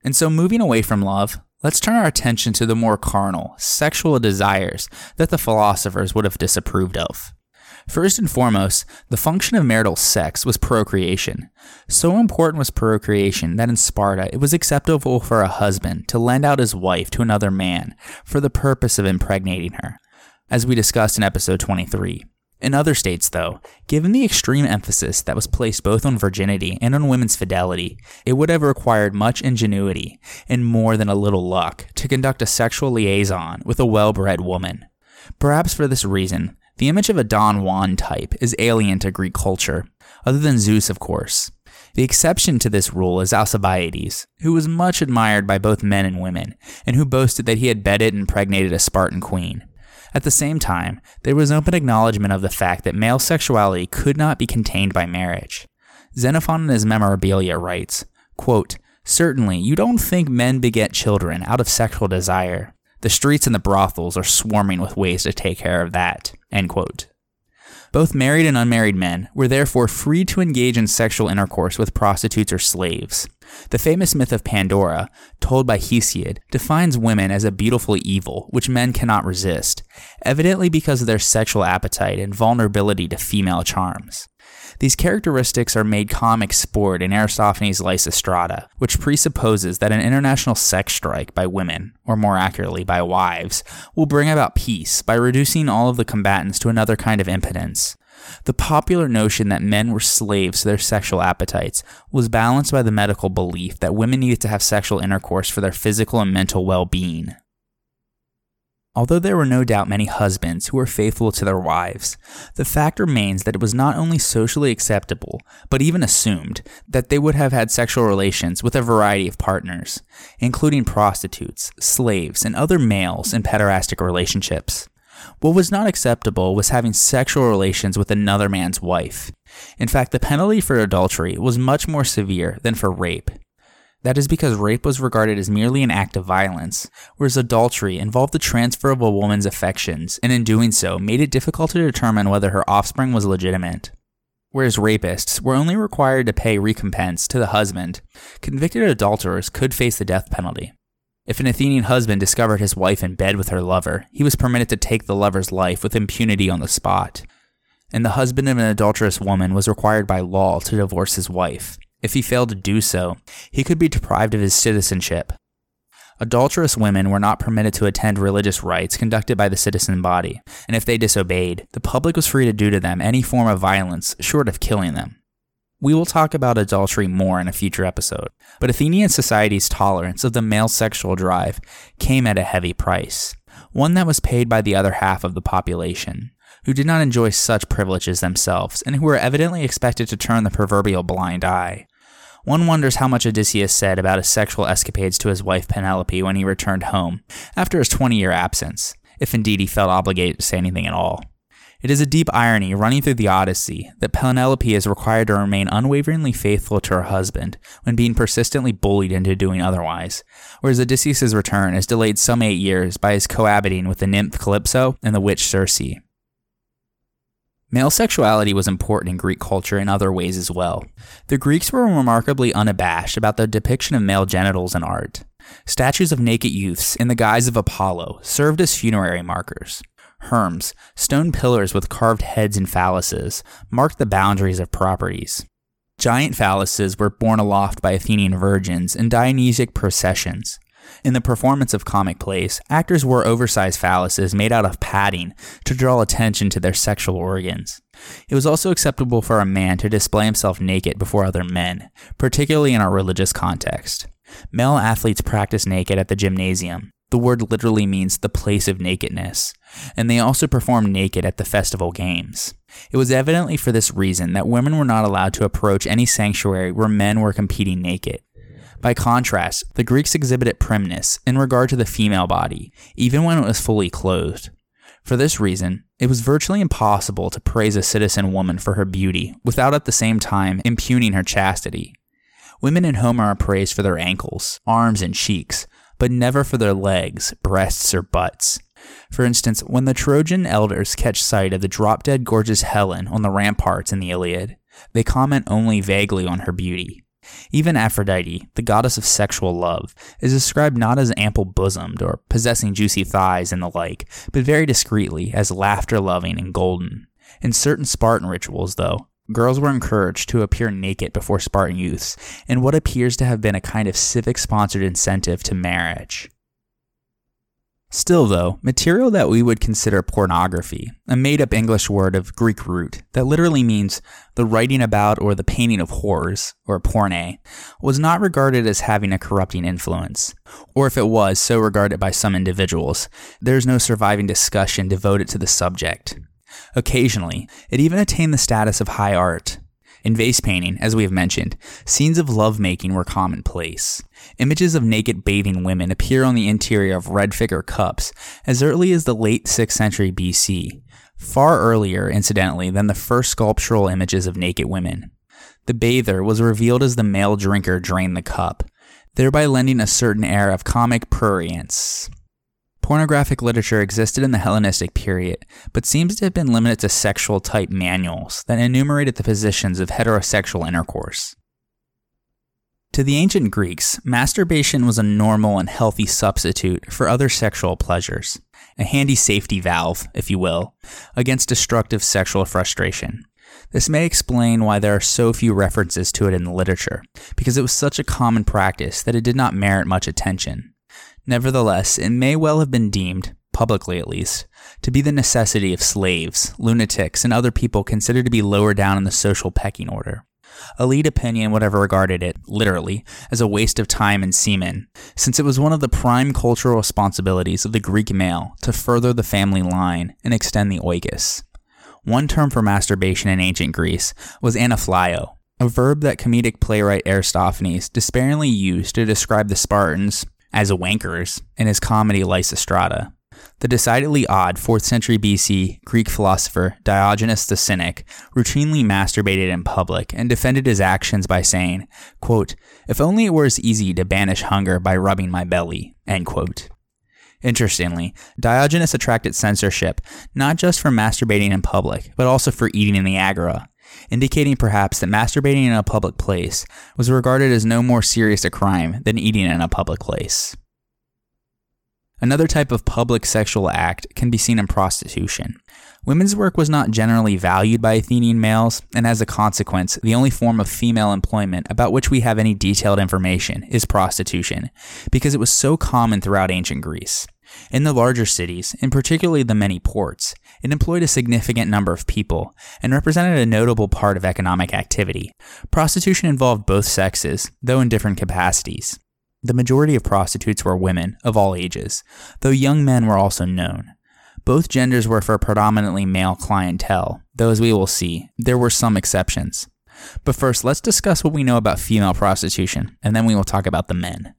And so, moving away from love, let's turn our attention to the more carnal, sexual desires that the philosophers would have disapproved of. First and foremost, the function of marital sex was procreation. So important was procreation that in Sparta it was acceptable for a husband to lend out his wife to another man for the purpose of impregnating her, as we discussed in episode 23. In other states, though, given the extreme emphasis that was placed both on virginity and on women's fidelity, it would have required much ingenuity and more than a little luck to conduct a sexual liaison with a well bred woman. Perhaps for this reason, the image of a Don Juan type is alien to Greek culture, other than Zeus, of course. The exception to this rule is Alcibiades, who was much admired by both men and women, and who boasted that he had bedded and impregnated a Spartan queen. At the same time, there was open acknowledgement of the fact that male sexuality could not be contained by marriage. Xenophon in his Memorabilia writes, quote, Certainly, you don't think men beget children out of sexual desire. The streets and the brothels are swarming with ways to take care of that. End quote. Both married and unmarried men were therefore free to engage in sexual intercourse with prostitutes or slaves. The famous myth of Pandora, told by Hesiod, defines women as a beautiful evil which men cannot resist, evidently because of their sexual appetite and vulnerability to female charms. These characteristics are made comic sport in Aristophanes' Lysistrata, which presupposes that an international sex strike by women, or more accurately by wives, will bring about peace by reducing all of the combatants to another kind of impotence. The popular notion that men were slaves to their sexual appetites was balanced by the medical belief that women needed to have sexual intercourse for their physical and mental well being. Although there were no doubt many husbands who were faithful to their wives, the fact remains that it was not only socially acceptable, but even assumed, that they would have had sexual relations with a variety of partners, including prostitutes, slaves, and other males in pederastic relationships. What was not acceptable was having sexual relations with another man's wife. In fact, the penalty for adultery was much more severe than for rape. That is because rape was regarded as merely an act of violence, whereas adultery involved the transfer of a woman's affections, and in doing so, made it difficult to determine whether her offspring was legitimate. Whereas rapists were only required to pay recompense to the husband, convicted adulterers could face the death penalty. If an Athenian husband discovered his wife in bed with her lover, he was permitted to take the lover's life with impunity on the spot. And the husband of an adulterous woman was required by law to divorce his wife. If he failed to do so, he could be deprived of his citizenship. Adulterous women were not permitted to attend religious rites conducted by the citizen body, and if they disobeyed, the public was free to do to them any form of violence short of killing them. We will talk about adultery more in a future episode, but Athenian society's tolerance of the male sexual drive came at a heavy price, one that was paid by the other half of the population, who did not enjoy such privileges themselves and who were evidently expected to turn the proverbial blind eye. One wonders how much Odysseus said about his sexual escapades to his wife Penelope when he returned home, after his 20 year absence, if indeed he felt obligated to say anything at all. It is a deep irony running through the Odyssey that Penelope is required to remain unwaveringly faithful to her husband when being persistently bullied into doing otherwise, whereas Odysseus' return is delayed some eight years by his cohabiting with the nymph Calypso and the witch Circe. Male sexuality was important in Greek culture in other ways as well. The Greeks were remarkably unabashed about the depiction of male genitals in art. Statues of naked youths in the guise of Apollo served as funerary markers. Herms, stone pillars with carved heads and phalluses, marked the boundaries of properties. Giant phalluses were borne aloft by Athenian virgins in Dionysiac processions. In the performance of comic plays, actors wore oversized phalluses made out of padding to draw attention to their sexual organs. It was also acceptable for a man to display himself naked before other men, particularly in a religious context. Male athletes practiced naked at the gymnasium. The word literally means the place of nakedness, and they also performed naked at the festival games. It was evidently for this reason that women were not allowed to approach any sanctuary where men were competing naked. By contrast, the Greeks exhibited primness in regard to the female body, even when it was fully clothed. For this reason, it was virtually impossible to praise a citizen woman for her beauty without at the same time impugning her chastity. Women in Homer are praised for their ankles, arms, and cheeks, but never for their legs, breasts, or butts. For instance, when the Trojan elders catch sight of the drop dead gorgeous Helen on the ramparts in the Iliad, they comment only vaguely on her beauty. Even Aphrodite, the goddess of sexual love, is described not as ample bosomed or possessing juicy thighs and the like, but very discreetly as laughter loving and golden. In certain Spartan rituals, though, girls were encouraged to appear naked before Spartan youths in what appears to have been a kind of civic sponsored incentive to marriage. Still, though, material that we would consider pornography, a made up English word of Greek root that literally means the writing about or the painting of whores, or porne, was not regarded as having a corrupting influence. Or if it was so regarded by some individuals, there is no surviving discussion devoted to the subject. Occasionally, it even attained the status of high art, in vase painting, as we have mentioned, scenes of lovemaking were commonplace. Images of naked bathing women appear on the interior of red figure cups as early as the late 6th century BC, far earlier, incidentally, than the first sculptural images of naked women. The bather was revealed as the male drinker drained the cup, thereby lending a certain air of comic prurience. Pornographic literature existed in the Hellenistic period, but seems to have been limited to sexual type manuals that enumerated the positions of heterosexual intercourse. To the ancient Greeks, masturbation was a normal and healthy substitute for other sexual pleasures, a handy safety valve, if you will, against destructive sexual frustration. This may explain why there are so few references to it in the literature, because it was such a common practice that it did not merit much attention. Nevertheless, it may well have been deemed, publicly at least, to be the necessity of slaves, lunatics, and other people considered to be lower down in the social pecking order. Elite opinion would have regarded it, literally, as a waste of time and semen, since it was one of the prime cultural responsibilities of the Greek male to further the family line and extend the oikos. One term for masturbation in ancient Greece was anaphlio, a verb that comedic playwright Aristophanes despairingly used to describe the Spartans as a wankers in his comedy Lysistrata. The decidedly odd 4th century BC Greek philosopher Diogenes the Cynic routinely masturbated in public and defended his actions by saying, quote, If only it were as easy to banish hunger by rubbing my belly. End quote. Interestingly, Diogenes attracted censorship not just for masturbating in public, but also for eating in the agora, indicating perhaps that masturbating in a public place was regarded as no more serious a crime than eating in a public place. Another type of public sexual act can be seen in prostitution. Women's work was not generally valued by Athenian males, and as a consequence, the only form of female employment about which we have any detailed information is prostitution, because it was so common throughout ancient Greece. In the larger cities, and particularly the many ports, it employed a significant number of people and represented a notable part of economic activity. Prostitution involved both sexes, though in different capacities. The majority of prostitutes were women of all ages, though young men were also known. Both genders were for predominantly male clientele, though as we will see, there were some exceptions. But first, let's discuss what we know about female prostitution, and then we will talk about the men.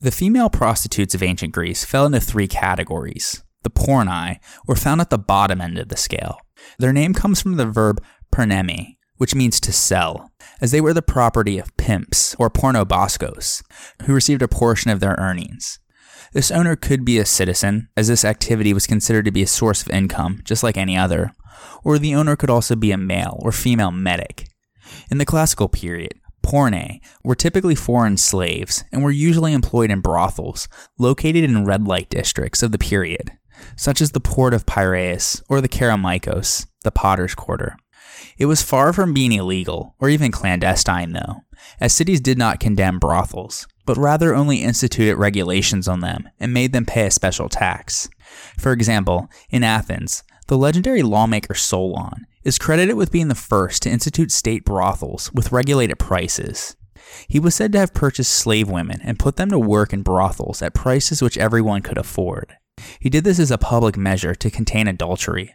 The female prostitutes of ancient Greece fell into three categories. The pornai were found at the bottom end of the scale. Their name comes from the verb pernemi, which means to sell, as they were the property of pimps or pornoboskos, who received a portion of their earnings. This owner could be a citizen, as this activity was considered to be a source of income, just like any other, or the owner could also be a male or female metic. In the classical period, porne were typically foreign slaves and were usually employed in brothels located in red light districts of the period, such as the port of Piraeus or the Kerameikos, the potter's quarter. It was far from being illegal, or even clandestine, though, as cities did not condemn brothels, but rather only instituted regulations on them and made them pay a special tax. For example, in Athens, the legendary lawmaker Solon is credited with being the first to institute state brothels with regulated prices. He was said to have purchased slave women and put them to work in brothels at prices which everyone could afford. He did this as a public measure to contain adultery,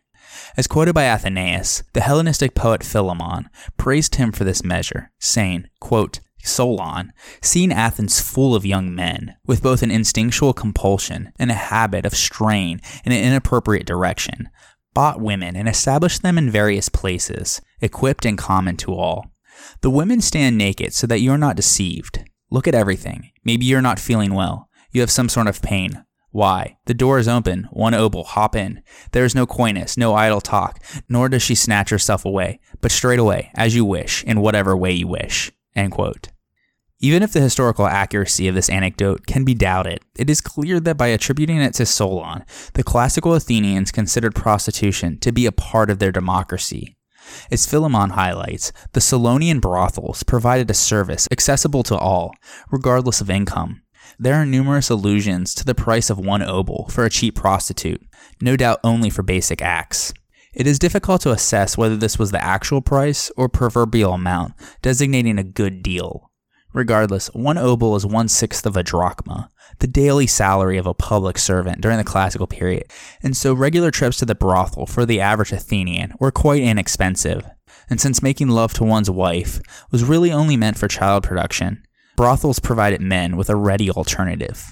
as quoted by Athenaeus, the Hellenistic poet Philemon praised him for this measure, saying, quote, Solon, seeing Athens full of young men, with both an instinctual compulsion and a habit of straying in an inappropriate direction, bought women and established them in various places, equipped and common to all. The women stand naked so that you are not deceived. Look at everything. Maybe you're not feeling well. You have some sort of pain. Why? The door is open. One obol, hop in. There is no coyness, no idle talk, nor does she snatch herself away, but straight away, as you wish, in whatever way you wish. Even if the historical accuracy of this anecdote can be doubted, it is clear that by attributing it to Solon, the classical Athenians considered prostitution to be a part of their democracy. As Philemon highlights, the Solonian brothels provided a service accessible to all, regardless of income, there are numerous allusions to the price of one obol for a cheap prostitute, no doubt only for basic acts. It is difficult to assess whether this was the actual price or proverbial amount, designating a good deal. Regardless, one obol is one sixth of a drachma, the daily salary of a public servant during the classical period, and so regular trips to the brothel for the average Athenian were quite inexpensive. And since making love to one's wife was really only meant for child production, brothels provided men with a ready alternative.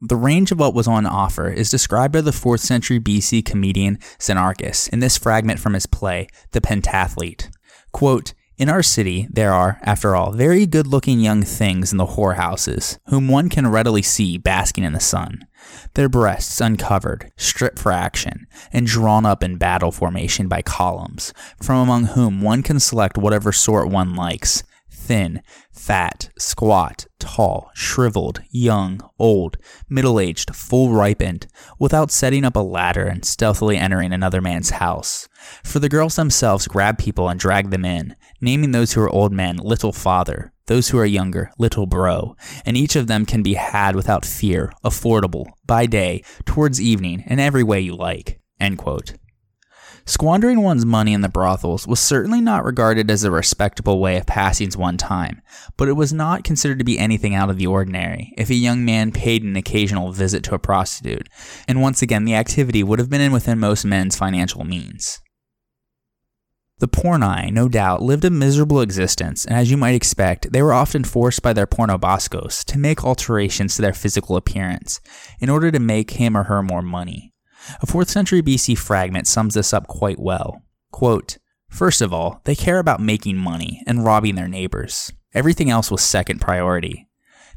The range of what was on offer is described by the 4th century BC comedian Xenarchus in this fragment from his play, The Pentathlete. Quote, in our city, there are, after all, very good looking young things in the whorehouses, whom one can readily see basking in the sun, their breasts uncovered, stripped for action, and drawn up in battle formation by columns, from among whom one can select whatever sort one likes, thin, fat, squat, tall, shriveled, young, old, middle aged, full ripened, without setting up a ladder and stealthily entering another man's house. For the girls themselves grab people and drag them in, naming those who are old men little father, those who are younger little bro, and each of them can be had without fear, affordable, by day, towards evening, in every way you like. End quote. Squandering one's money in the brothels was certainly not regarded as a respectable way of passing one's time, but it was not considered to be anything out of the ordinary if a young man paid an occasional visit to a prostitute, and once again the activity would have been within most men's financial means. The porni, no doubt, lived a miserable existence, and as you might expect, they were often forced by their pornoboskos to make alterations to their physical appearance in order to make him or her more money. A 4th century BC fragment sums this up quite well. Quote, First of all, they care about making money and robbing their neighbors. Everything else was second priority.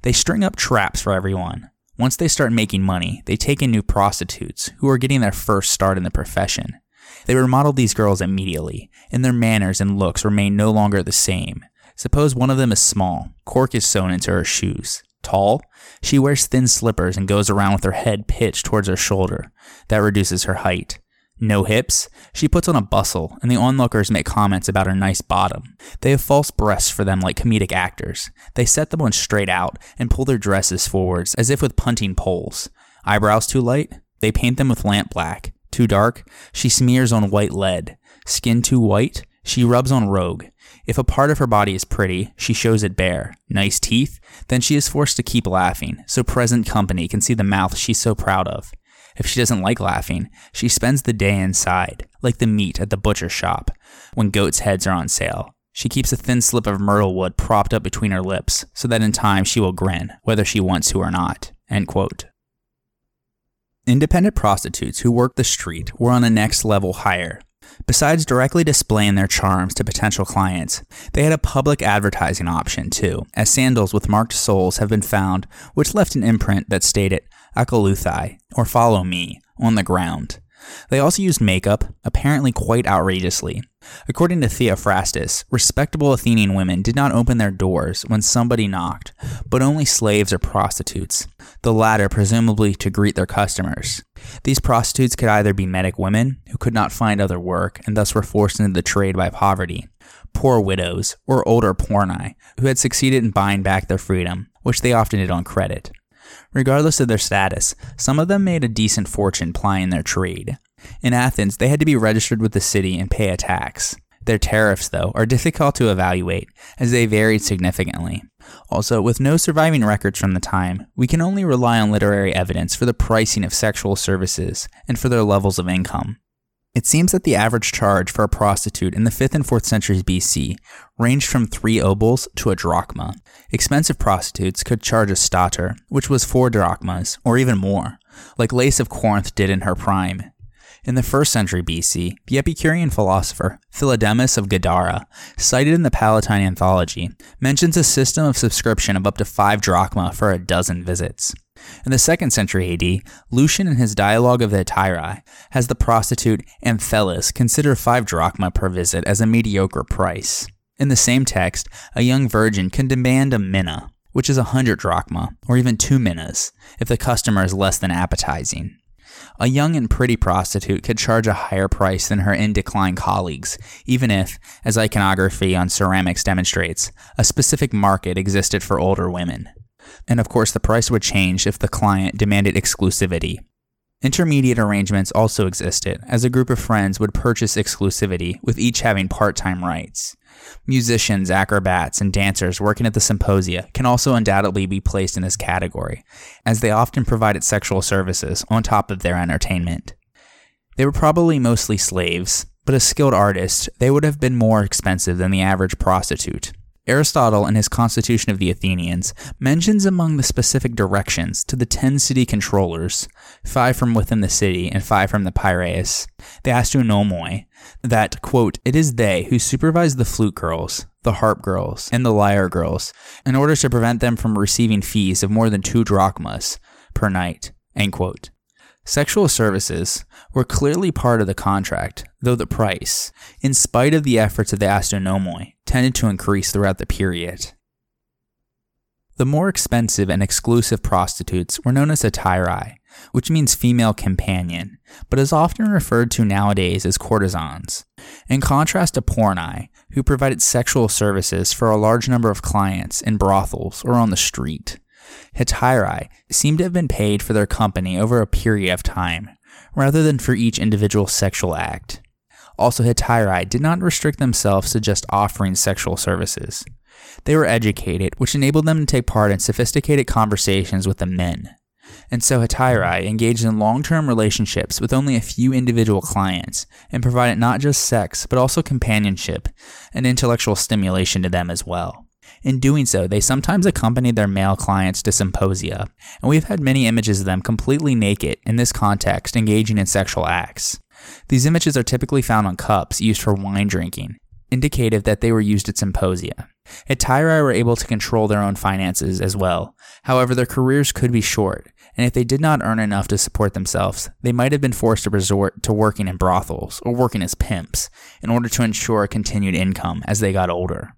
They string up traps for everyone. Once they start making money, they take in new prostitutes who are getting their first start in the profession. They remodel these girls immediately, and their manners and looks remain no longer the same. Suppose one of them is small, cork is sewn into her shoes. Tall, she wears thin slippers and goes around with her head pitched towards her shoulder. That reduces her height. No hips, she puts on a bustle, and the onlookers make comments about her nice bottom. They have false breasts for them like comedic actors. They set them on straight out and pull their dresses forwards as if with punting poles. Eyebrows too light? They paint them with lamp black. Too dark? She smears on white lead. Skin too white? She rubs on rogue. If a part of her body is pretty, she shows it bare. Nice teeth? Then she is forced to keep laughing, so present company can see the mouth she's so proud of. If she doesn't like laughing, she spends the day inside, like the meat at the butcher shop, when goats' heads are on sale. She keeps a thin slip of myrtle wood propped up between her lips, so that in time she will grin, whether she wants to or not. Independent prostitutes who worked the street were on a next level higher. Besides directly displaying their charms to potential clients, they had a public advertising option too, as sandals with marked soles have been found, which left an imprint that stated Akoluthai, or Follow Me, on the ground. They also used makeup, apparently quite outrageously. According to Theophrastus, respectable Athenian women did not open their doors when somebody knocked, but only slaves or prostitutes, the latter presumably to greet their customers. These prostitutes could either be Metic women, who could not find other work and thus were forced into the trade by poverty, poor widows, or older porni, who had succeeded in buying back their freedom, which they often did on credit. Regardless of their status, some of them made a decent fortune plying their trade. In Athens, they had to be registered with the city and pay a tax. Their tariffs, though, are difficult to evaluate, as they varied significantly. Also, with no surviving records from the time, we can only rely on literary evidence for the pricing of sexual services and for their levels of income. It seems that the average charge for a prostitute in the 5th and 4th centuries BC ranged from 3 obols to a drachma. Expensive prostitutes could charge a stater, which was 4 drachmas, or even more, like Lais of Corinth did in her prime. In the 1st century BC, the Epicurean philosopher Philodemus of Gadara, cited in the Palatine Anthology, mentions a system of subscription of up to 5 drachma for a dozen visits. In the 2nd century AD, Lucian in his Dialogue of the Hetairai has the prostitute Anthelis consider 5 drachma per visit as a mediocre price. In the same text, a young virgin can demand a mina, which is a 100 drachma, or even 2 minas, if the customer is less than appetizing. A young and pretty prostitute could charge a higher price than her in decline colleagues, even if, as iconography on ceramics demonstrates, a specific market existed for older women. And of course, the price would change if the client demanded exclusivity. Intermediate arrangements also existed, as a group of friends would purchase exclusivity, with each having part time rights. Musicians, acrobats, and dancers working at the symposia can also undoubtedly be placed in this category, as they often provided sexual services on top of their entertainment. They were probably mostly slaves, but as skilled artists, they would have been more expensive than the average prostitute. Aristotle, in his Constitution of the Athenians, mentions among the specific directions to the ten city controllers, five from within the city and five from the Piraeus, the Astynomoi, that, quote, it is they who supervise the flute girls, the harp girls, and the lyre girls, in order to prevent them from receiving fees of more than two drachmas per night, end quote. Sexual services were clearly part of the contract, though the price, in spite of the efforts of the Astynomoi, tended to increase throughout the period. The more expensive and exclusive prostitutes were known as hetairae, which means female companion, but is often referred to nowadays as courtesans. In contrast to porni, who provided sexual services for a large number of clients in brothels or on the street. Hetairae seem to have been paid for their company over a period of time, rather than for each individual sexual act. Also, Hetairae did not restrict themselves to just offering sexual services. They were educated, which enabled them to take part in sophisticated conversations with the men. and so Hetairai engaged in long term relationships with only a few individual clients and provided not just sex, but also companionship and intellectual stimulation to them as well. In doing so, they sometimes accompanied their male clients to symposia, and we've had many images of them completely naked in this context engaging in sexual acts. These images are typically found on cups used for wine drinking, indicative that they were used at symposia. Hetairai were able to control their own finances as well. However, their careers could be short, and if they did not earn enough to support themselves, they might have been forced to resort to working in brothels or working as pimps in order to ensure a continued income as they got older.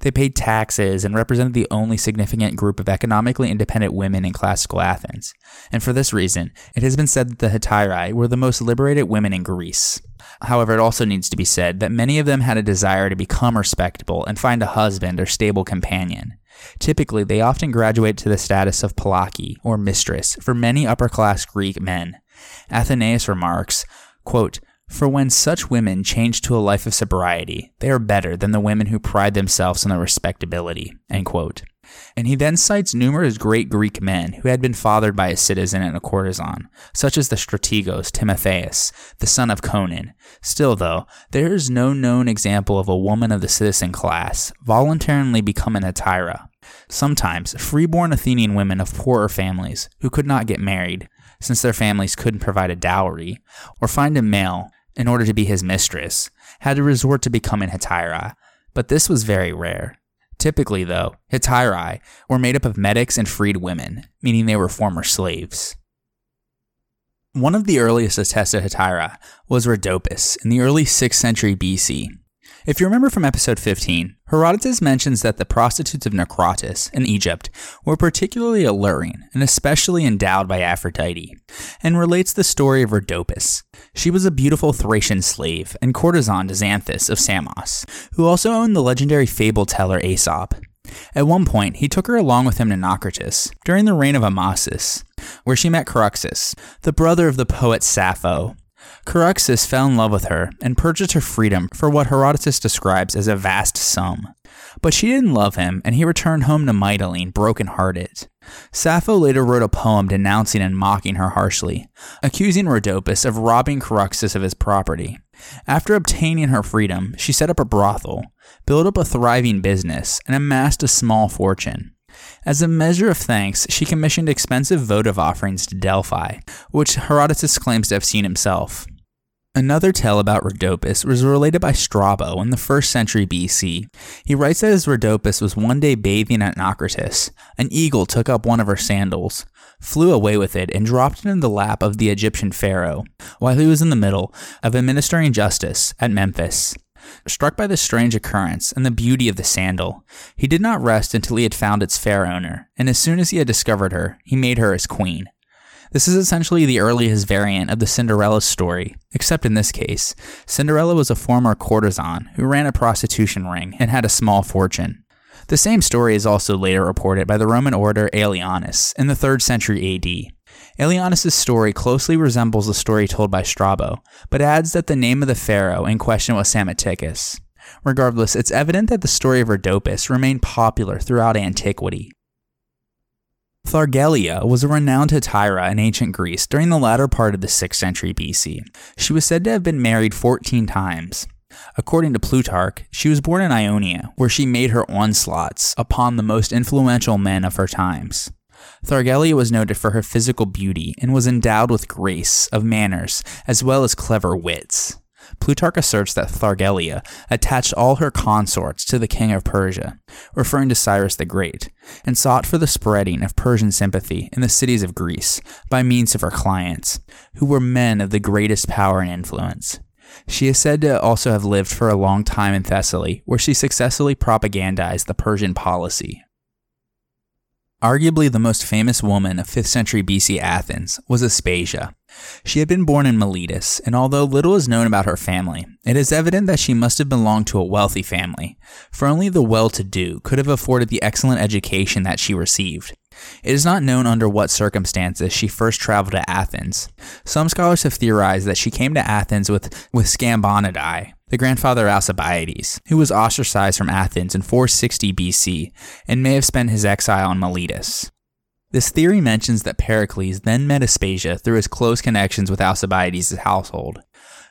They paid taxes and represented the only significant group of economically independent women in classical Athens. And for this reason, it has been said that the Hetairai were the most liberated women in Greece. However, it also needs to be said that many of them had a desire to become respectable and find a husband or stable companion. Typically, they often graduate to the status of palaki, or mistress, for many upper class Greek men. Athenaeus remarks, quote, for when such women change to a life of sobriety, they are better than the women who pride themselves on their respectability. And he then cites numerous great Greek men who had been fathered by a citizen and a courtesan, such as the strategos Timotheus, the son of Conon. Still, though, there is no known example of a woman of the citizen class voluntarily becoming a hetaira. Sometimes, freeborn Athenian women of poorer families who could not get married, since their families couldn't provide a dowry, or find a male in order to be his mistress, had to resort to becoming Hetaira, but this was very rare. Typically, though, Hetairai were made up of metics and freed women, meaning they were former slaves. One of the earliest attested Hetaira was Rhodopis in the early 6th century BC, if you remember from episode 15, Herodotus mentions that the prostitutes of Naucratis in Egypt were particularly alluring and especially endowed by Aphrodite, and relates the story of Rhodopis. She was a beautiful Thracian slave and courtesan to Xanthus of Samos, who also owned the legendary fable teller Aesop. At one point, he took her along with him to Naucratis during the reign of Amasis, where she met Charaxus, the brother of the poet Sappho, Charaxus fell in love with her and purchased her freedom for what Herodotus describes as a vast sum. But she didn't love him, and he returned home to Mytilene broken-hearted. Sappho later wrote a poem denouncing and mocking her harshly, accusing Rhodopis of robbing Charaxus of his property. After obtaining her freedom, she set up a brothel, built up a thriving business, and amassed a small fortune. As a measure of thanks, she commissioned expensive votive offerings to Delphi, which Herodotus claims to have seen himself. Another tale about Rhodopis was related by Strabo in the 1st century BC. He writes that as Rhodopis was one day bathing at Naucratis, an eagle took up one of her sandals, flew away with it, and dropped it in the lap of the Egyptian pharaoh while he was in the middle of administering justice at Memphis. Struck by this strange occurrence and the beauty of the sandal, he did not rest until he had found its fair owner, and as soon as he had discovered her, he made her his queen. This is essentially the earliest variant of the Cinderella story, except in this case, Cinderella was a former courtesan who ran a prostitution ring and had a small fortune. The same story is also later reported by the Roman orator Aelianus in the 3rd century AD. Aelianus' story closely resembles the story told by Strabo, but adds that the name of the pharaoh in question was Psammetichus. Regardless, it's evident that the story of Rhodopis remained popular throughout antiquity. Thargelia was a renowned Hetaira in ancient Greece during the latter part of the 6th century BC. She was said to have been married 14 times. According to Plutarch, she was born in Ionia, where she made her onslaughts upon the most influential men of her times. Thargelia was noted for her physical beauty and was endowed with grace of manners as well as clever wits. Plutarch asserts that Thargelia attached all her consorts to the king of Persia, referring to Cyrus the Great, and sought for the spreading of Persian sympathy in the cities of Greece by means of her clients, who were men of the greatest power and influence. She is said to also have lived for a long time in Thessaly, where she successfully propagandized the Persian policy. Arguably the most famous woman of 5th century BC Athens was Aspasia. She had been born in Miletus, and although little is known about her family, it is evident that she must have belonged to a wealthy family, for only the well to do could have afforded the excellent education that she received. It is not known under what circumstances she first traveled to Athens. Some scholars have theorized that she came to Athens with, with Scambonidae, the grandfather of Alcibiades, who was ostracized from Athens in 460 BC and may have spent his exile in Miletus. This theory mentions that Pericles then met Aspasia through his close connections with Alcibiades' household.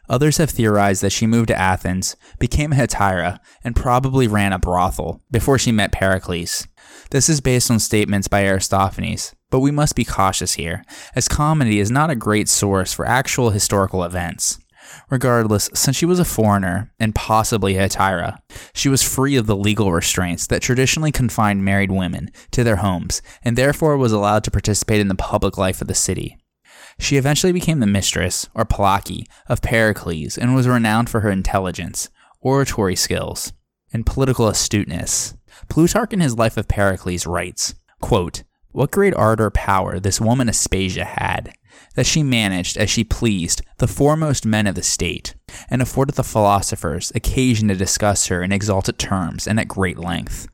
Others have theorized that she moved to Athens, became a hetaira, and probably ran a brothel before she met Pericles. This is based on statements by Aristophanes, but we must be cautious here, as comedy is not a great source for actual historical events. Regardless, since she was a foreigner and possibly a hetaira, she was free of the legal restraints that traditionally confined married women to their homes and therefore was allowed to participate in the public life of the city. She eventually became the mistress, or Palaki, of Pericles and was renowned for her intelligence, oratory skills, and political astuteness. Plutarch in his Life of Pericles writes, quote, What great art or power this woman Aspasia had, that she managed as she pleased the foremost men of the state, and afforded the philosophers occasion to discuss her in exalted terms and at great length.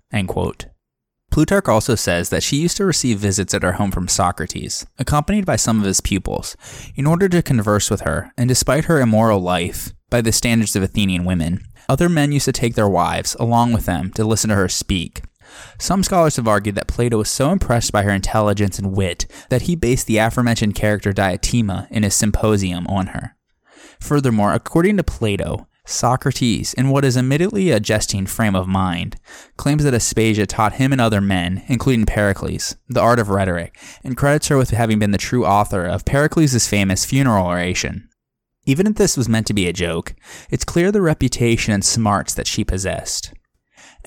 Plutarch also says that she used to receive visits at her home from Socrates, accompanied by some of his pupils, in order to converse with her, and despite her immoral life, by the standards of Athenian women, other men used to take their wives along with them to listen to her speak, some scholars have argued that Plato was so impressed by her intelligence and wit that he based the aforementioned character Diotima in his symposium on her. Furthermore, according to Plato, Socrates, in what is admittedly a jesting frame of mind, claims that Aspasia taught him and other men, including Pericles, the art of rhetoric, and credits her with having been the true author of Pericles' famous funeral oration. Even if this was meant to be a joke, it's clear the reputation and smarts that she possessed.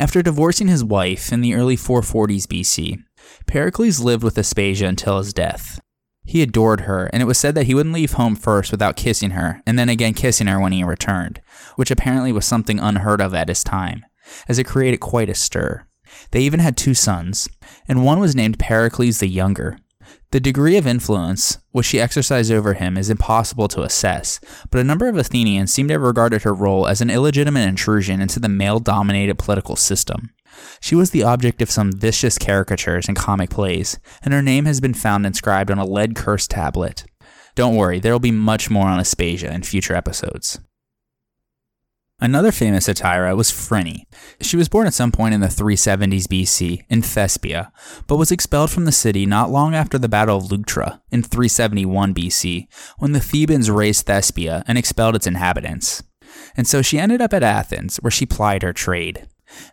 After divorcing his wife in the early 440s BC, Pericles lived with Aspasia until his death. He adored her, and it was said that he wouldn't leave home first without kissing her, and then again kissing her when he returned, which apparently was something unheard of at his time, as it created quite a stir. They even had two sons, and one was named Pericles the Younger, the degree of influence which she exercised over him is impossible to assess, but a number of Athenians seem to have regarded her role as an illegitimate intrusion into the male dominated political system. She was the object of some vicious caricatures and comic plays, and her name has been found inscribed on a lead curse tablet. Don't worry, there will be much more on Aspasia in future episodes. Another famous hetaira was Phryne. She was born at some point in the 370s BC in Thespia, but was expelled from the city not long after the Battle of Leuctra in 371 BC, when the Thebans razed Thespia and expelled its inhabitants. And so she ended up at Athens, where she plied her trade.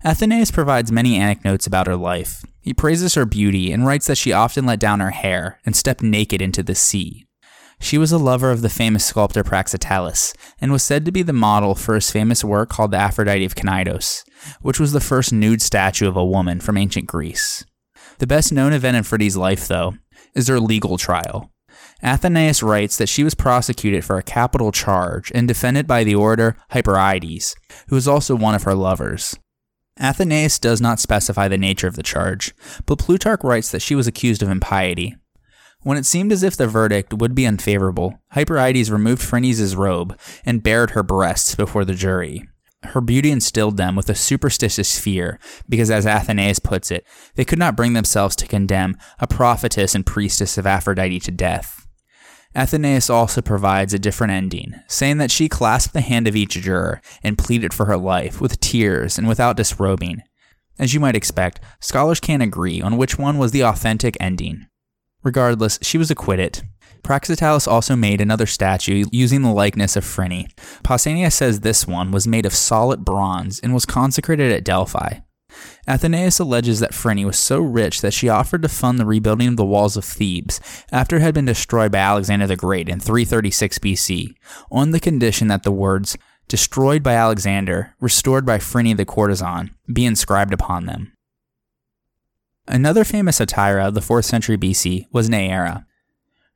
Athenaeus provides many anecdotes about her life. He praises her beauty and writes that she often let down her hair and stepped naked into the sea. She was a lover of the famous sculptor Praxiteles, and was said to be the model for his famous work called the Aphrodite of Cnidus, which was the first nude statue of a woman from ancient Greece. The best known event in Phryne's life, though, is her legal trial. Athenaeus writes that she was prosecuted for a capital charge and defended by the orator Hyperides, who was also one of her lovers. Athenaeus does not specify the nature of the charge, but Plutarch writes that she was accused of impiety, when it seemed as if the verdict would be unfavorable, Hyperides removed Phryne's robe and bared her breasts before the jury. Her beauty instilled them with a superstitious fear, because as Athenaeus puts it, they could not bring themselves to condemn a prophetess and priestess of Aphrodite to death. Athenaeus also provides a different ending, saying that she clasped the hand of each juror and pleaded for her life with tears and without disrobing. As you might expect, scholars can't agree on which one was the authentic ending. Regardless, she was acquitted. Praxiteles also made another statue using the likeness of Phryne. Pausanias says this one was made of solid bronze and was consecrated at Delphi. Athenaeus alleges that Phryne was so rich that she offered to fund the rebuilding of the walls of Thebes after it had been destroyed by Alexander the Great in 336 BC, on the condition that the words, destroyed by Alexander, restored by Phryne the courtesan, be inscribed upon them. Another famous hetaira of the 4th century BC was Neaera.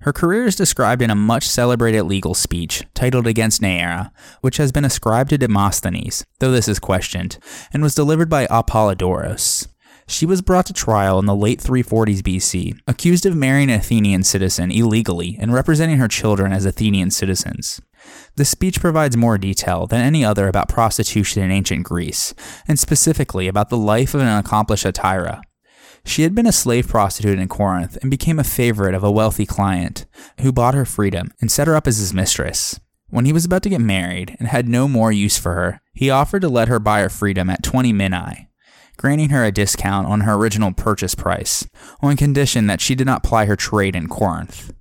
Her career is described in a much celebrated legal speech titled Against Neaera, which has been ascribed to Demosthenes, though this is questioned, and was delivered by Apollodorus. She was brought to trial in the late 340s BC, accused of marrying an Athenian citizen illegally and representing her children as Athenian citizens. The speech provides more detail than any other about prostitution in ancient Greece, and specifically about the life of an accomplished hetaira, she had been a slave prostitute in Corinth and became a favorite of a wealthy client who bought her freedom and set her up as his mistress. When he was about to get married and had no more use for her, he offered to let her buy her freedom at 20 minae. granting her a discount on her original purchase price, on condition that she did not ply her trade in Corinth.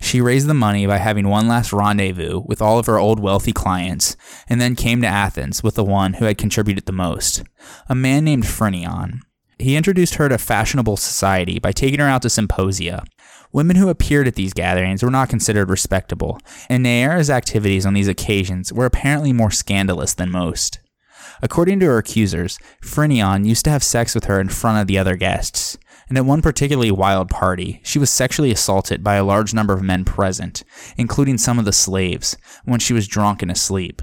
She raised the money by having one last rendezvous with all of her old wealthy clients, and then came to Athens with the one who had contributed the most, a man named Phrynion. He introduced her to fashionable society by taking her out to symposia. Women who appeared at these gatherings were not considered respectable, and Neaera's activities on these occasions were apparently more scandalous than most. According to her accusers, Phrynion used to have sex with her in front of the other guests, and at one particularly wild party, she was sexually assaulted by a large number of men present, including some of the slaves, when she was drunk and asleep.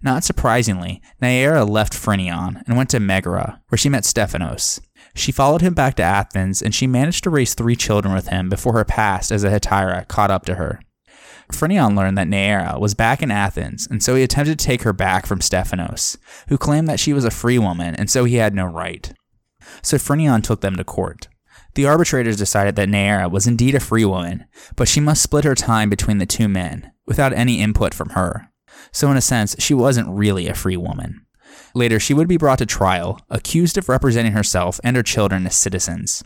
Not surprisingly, Neaera left Phrynion and went to Megara, where she met Stephanos. She followed him back to Athens, and she managed to raise three children with him before her past as a hetaira caught up to her. Phrynion learned that Neaera was back in Athens, and so he attempted to take her back from Stephanos, who claimed that she was a free woman and so he had no right. So Phrynion took them to court. The arbitrators decided that Neaera was indeed a free woman, but she must split her time between the two men, without any input from her. So, in a sense, she wasn't really a free woman. Later, she would be brought to trial, accused of representing herself and her children as citizens.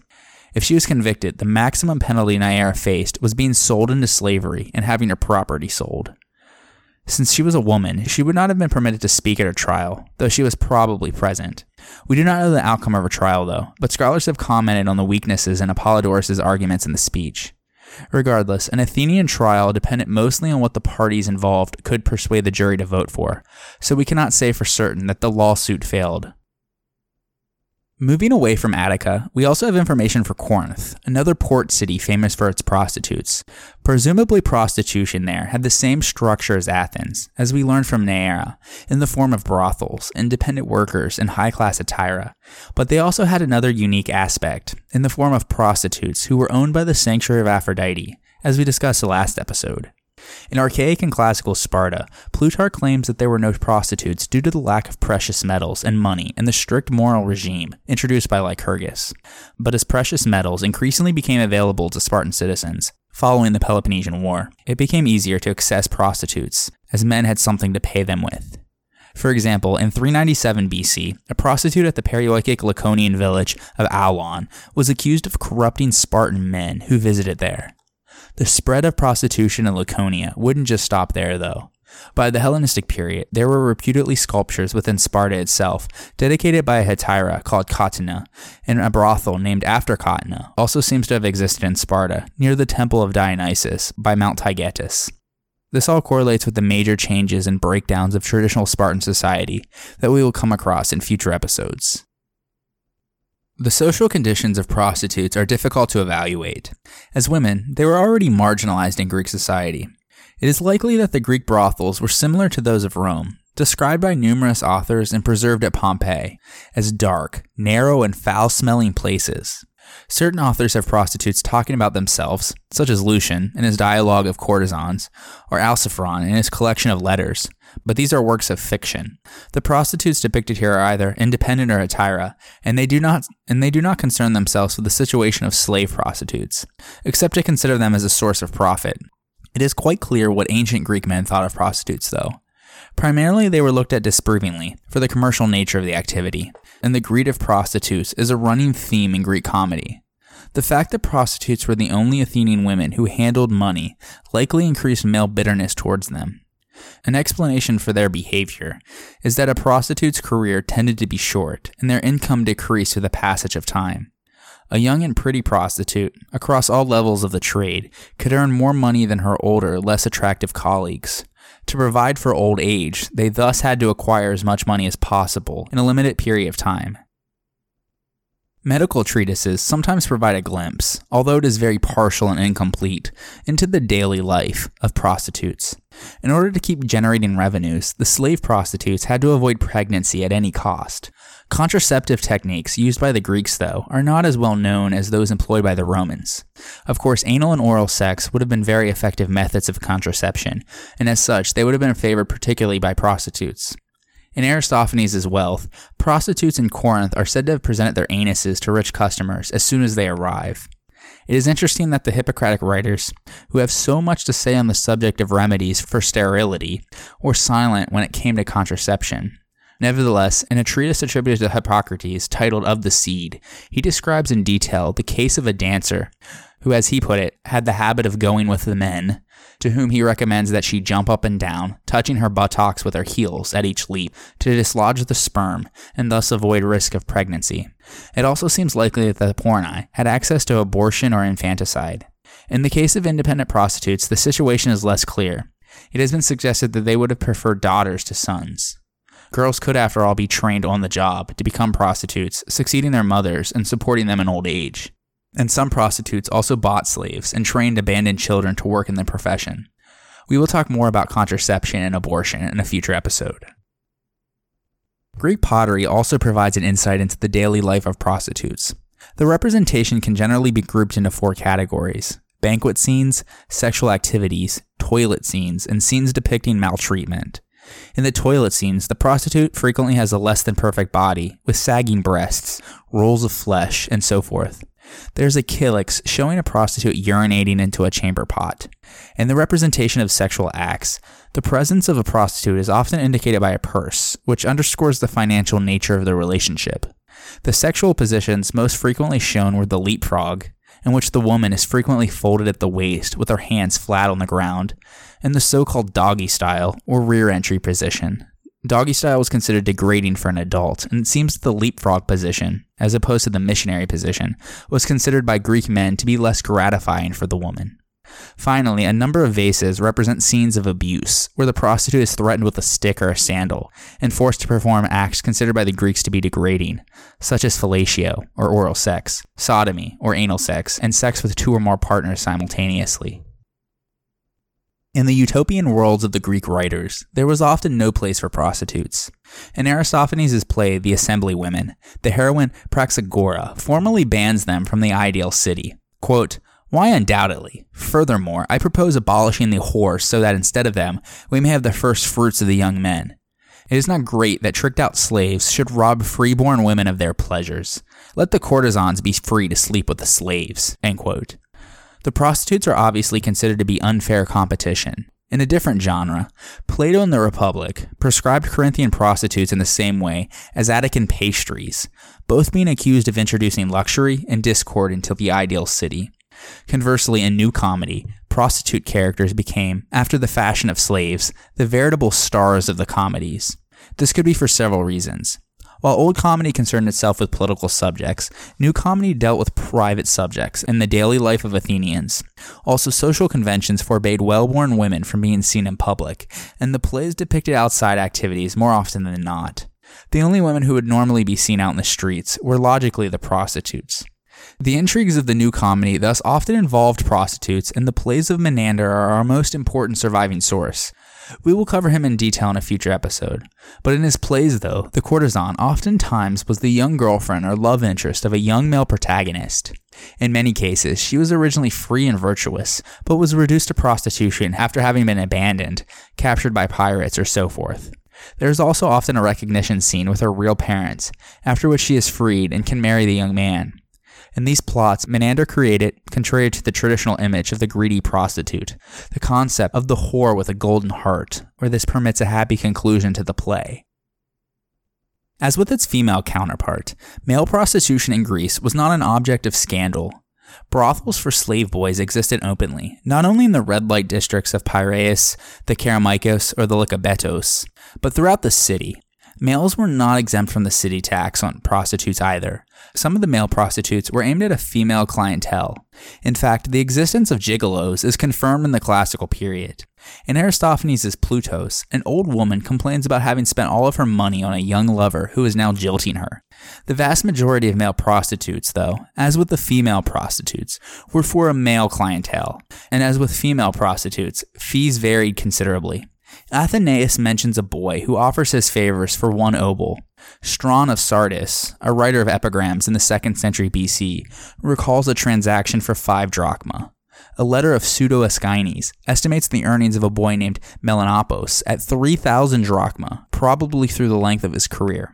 If she was convicted, the maximum penalty Neaera faced was being sold into slavery and having her property sold. Since she was a woman, she would not have been permitted to speak at her trial, though she was probably present. We do not know the outcome of her trial, though, but scholars have commented on the weaknesses in Apollodorus' arguments in the speech. Regardless, an Athenian trial depended mostly on what the parties involved could persuade the jury to vote for, so we cannot say for certain that the lawsuit failed. Moving away from Attica, we also have information for Corinth, another port city famous for its prostitutes. Presumably, prostitution there had the same structure as Athens, as we learned from Neaera, in the form of brothels, independent workers, and high class hetaira. But they also had another unique aspect, in the form of prostitutes who were owned by the sanctuary of Aphrodite, as we discussed the last episode. In archaic and classical Sparta, Plutarch claims that there were no prostitutes due to the lack of precious metals and money and the strict moral regime introduced by Lycurgus. But as precious metals increasingly became available to Spartan citizens, following the Peloponnesian War, it became easier to access prostitutes, as men had something to pay them with. For example, in 397 BC, a prostitute at the Perioikic Laconian village of Aulon was accused of corrupting Spartan men who visited there. The spread of prostitution in Laconia wouldn't just stop there, though. By the Hellenistic period, there were reputedly sculptures within Sparta itself, dedicated by a hetaira called Catina, and a brothel named after Catina also seems to have existed in Sparta, near the Temple of Dionysus by Mount Taygetus. This all correlates with the major changes and breakdowns of traditional Spartan society that we will come across in future episodes. The social conditions of prostitutes are difficult to evaluate. As women, they were already marginalized in Greek society. It is likely that the Greek brothels were similar to those of Rome, described by numerous authors and preserved at Pompeii as dark, narrow, and foul smelling places. Certain authors have prostitutes talking about themselves, such as Lucian in his dialogue of courtesans, or Alciphron in his collection of letters, but these are works of fiction. The prostitutes depicted here are either independent or hetaira, and they do not and they do not concern themselves with the situation of slave prostitutes, except to consider them as a source of profit. It is quite clear what ancient Greek men thought of prostitutes, though. Primarily, they were looked at disapprovingly for the commercial nature of the activity, and the greed of prostitutes is a running theme in Greek comedy. The fact that prostitutes were the only Athenian women who handled money likely increased male bitterness towards them. An explanation for their behavior is that a prostitute's career tended to be short and their income decreased with the passage of time. A young and pretty prostitute, across all levels of the trade, could earn more money than her older, less attractive colleagues. To provide for old age, they thus had to acquire as much money as possible in a limited period of time. Medical treatises sometimes provide a glimpse, although it is very partial and incomplete, into the daily life of prostitutes. In order to keep generating revenues, the slave prostitutes had to avoid pregnancy at any cost. Contraceptive techniques used by the Greeks, though, are not as well known as those employed by the Romans. Of course, anal and oral sex would have been very effective methods of contraception, and as such, they would have been favored particularly by prostitutes. In Aristophanes' wealth, prostitutes in Corinth are said to have presented their anuses to rich customers as soon as they arrive. It is interesting that the Hippocratic writers, who have so much to say on the subject of remedies for sterility, were silent when it came to contraception. Nevertheless, in a treatise attributed to Hippocrates titled Of the Seed, he describes in detail the case of a dancer who, as he put it, had the habit of going with the men, to whom he recommends that she jump up and down, touching her buttocks with her heels at each leap to dislodge the sperm and thus avoid risk of pregnancy. It also seems likely that the pornai had access to abortion or infanticide. In the case of independent prostitutes, the situation is less clear. It has been suggested that they would have preferred daughters to sons. Girls could, after all, be trained on the job to become prostitutes, succeeding their mothers and supporting them in old age. And some prostitutes also bought slaves and trained abandoned children to work in the profession. We will talk more about contraception and abortion in a future episode. Greek pottery also provides an insight into the daily life of prostitutes. The representation can generally be grouped into four categories banquet scenes, sexual activities, toilet scenes, and scenes depicting maltreatment. In the toilet scenes, the prostitute frequently has a less than perfect body, with sagging breasts, rolls of flesh, and so forth. There's a kylix showing a prostitute urinating into a chamber pot. In the representation of sexual acts, the presence of a prostitute is often indicated by a purse, which underscores the financial nature of the relationship. The sexual positions most frequently shown were the leapfrog, in which the woman is frequently folded at the waist with her hands flat on the ground, and the so called doggy style, or rear entry position. Doggy style was considered degrading for an adult, and it seems that the leapfrog position, as opposed to the missionary position, was considered by Greek men to be less gratifying for the woman. Finally, a number of vases represent scenes of abuse, where the prostitute is threatened with a stick or a sandal, and forced to perform acts considered by the Greeks to be degrading, such as fellatio, or oral sex, sodomy, or anal sex, and sex with two or more partners simultaneously. In the utopian worlds of the Greek writers, there was often no place for prostitutes. In Aristophanes' play The Assembly Women, the heroine Praxagora formally bans them from the ideal city. Quote, why, undoubtedly. Furthermore, I propose abolishing the whores so that instead of them, we may have the first fruits of the young men. It is not great that tricked out slaves should rob freeborn women of their pleasures. Let the courtesans be free to sleep with the slaves. The prostitutes are obviously considered to be unfair competition. In a different genre, Plato in the Republic prescribed Corinthian prostitutes in the same way as Attican pastries, both being accused of introducing luxury and discord into the ideal city. Conversely, in New Comedy, prostitute characters became, after the fashion of slaves, the veritable stars of the comedies. This could be for several reasons. While Old Comedy concerned itself with political subjects, New Comedy dealt with private subjects and the daily life of Athenians. Also, social conventions forbade well born women from being seen in public, and the plays depicted outside activities more often than not. The only women who would normally be seen out in the streets were logically the prostitutes. The intrigues of the new comedy thus often involved prostitutes, and the plays of Menander are our most important surviving source. We will cover him in detail in a future episode. But in his plays, though, the courtesan oftentimes was the young girlfriend or love interest of a young male protagonist. In many cases, she was originally free and virtuous, but was reduced to prostitution after having been abandoned, captured by pirates, or so forth. There is also often a recognition scene with her real parents, after which she is freed and can marry the young man. In these plots, Menander created, contrary to the traditional image of the greedy prostitute, the concept of the whore with a golden heart, where this permits a happy conclusion to the play. As with its female counterpart, male prostitution in Greece was not an object of scandal. Brothels for slave boys existed openly, not only in the red light districts of Piraeus, the Kerameikos, or the Lycabettus, but throughout the city. Males were not exempt from the city tax on prostitutes either. Some of the male prostitutes were aimed at a female clientele. In fact, the existence of gigolos is confirmed in the classical period. In Aristophanes' Plutos, an old woman complains about having spent all of her money on a young lover who is now jilting her. The vast majority of male prostitutes, though, as with the female prostitutes, were for a male clientele, and as with female prostitutes, fees varied considerably. Athenaeus mentions a boy who offers his favors for one obol. Strawn of Sardis, a writer of epigrams in the 2nd century BC, recalls a transaction for five drachma. A letter of Pseudo Aeschines estimates the earnings of a boy named Melanopos at 3,000 drachma, probably through the length of his career.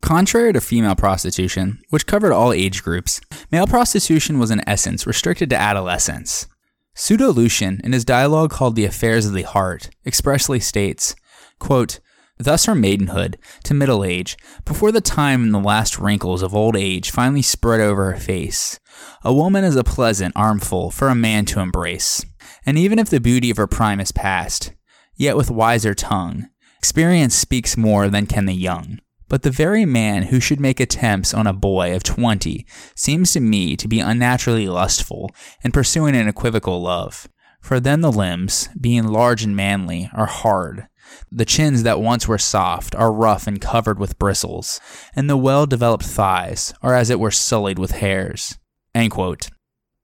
Contrary to female prostitution, which covered all age groups, male prostitution was in essence restricted to adolescence. Pseudo Lucian, in his dialogue called The Affairs of the Heart, expressly states, quote, thus from maidenhood to middle age, before the time the last wrinkles of old age finally spread over her face. A woman is a pleasant armful for a man to embrace, and even if the beauty of her prime is past, yet with wiser tongue, experience speaks more than can the young. But the very man who should make attempts on a boy of twenty seems to me to be unnaturally lustful and pursuing an equivocal love. For then the limbs, being large and manly, are hard. The chins that once were soft are rough and covered with bristles, and the well developed thighs are as it were sullied with hairs.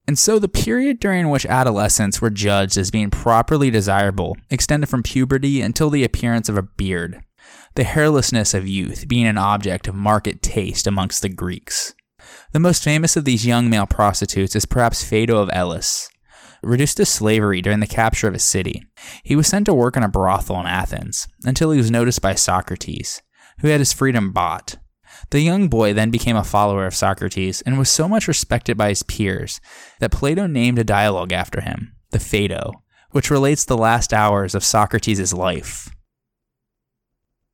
And so the period during which adolescents were judged as being properly desirable extended from puberty until the appearance of a beard the hairlessness of youth being an object of market taste amongst the Greeks. The most famous of these young male prostitutes is perhaps Phaedo of Elis. Reduced to slavery during the capture of a city, he was sent to work in a brothel in Athens until he was noticed by Socrates, who had his freedom bought. The young boy then became a follower of Socrates and was so much respected by his peers that Plato named a dialogue after him, the Phaedo, which relates the last hours of Socrates' life.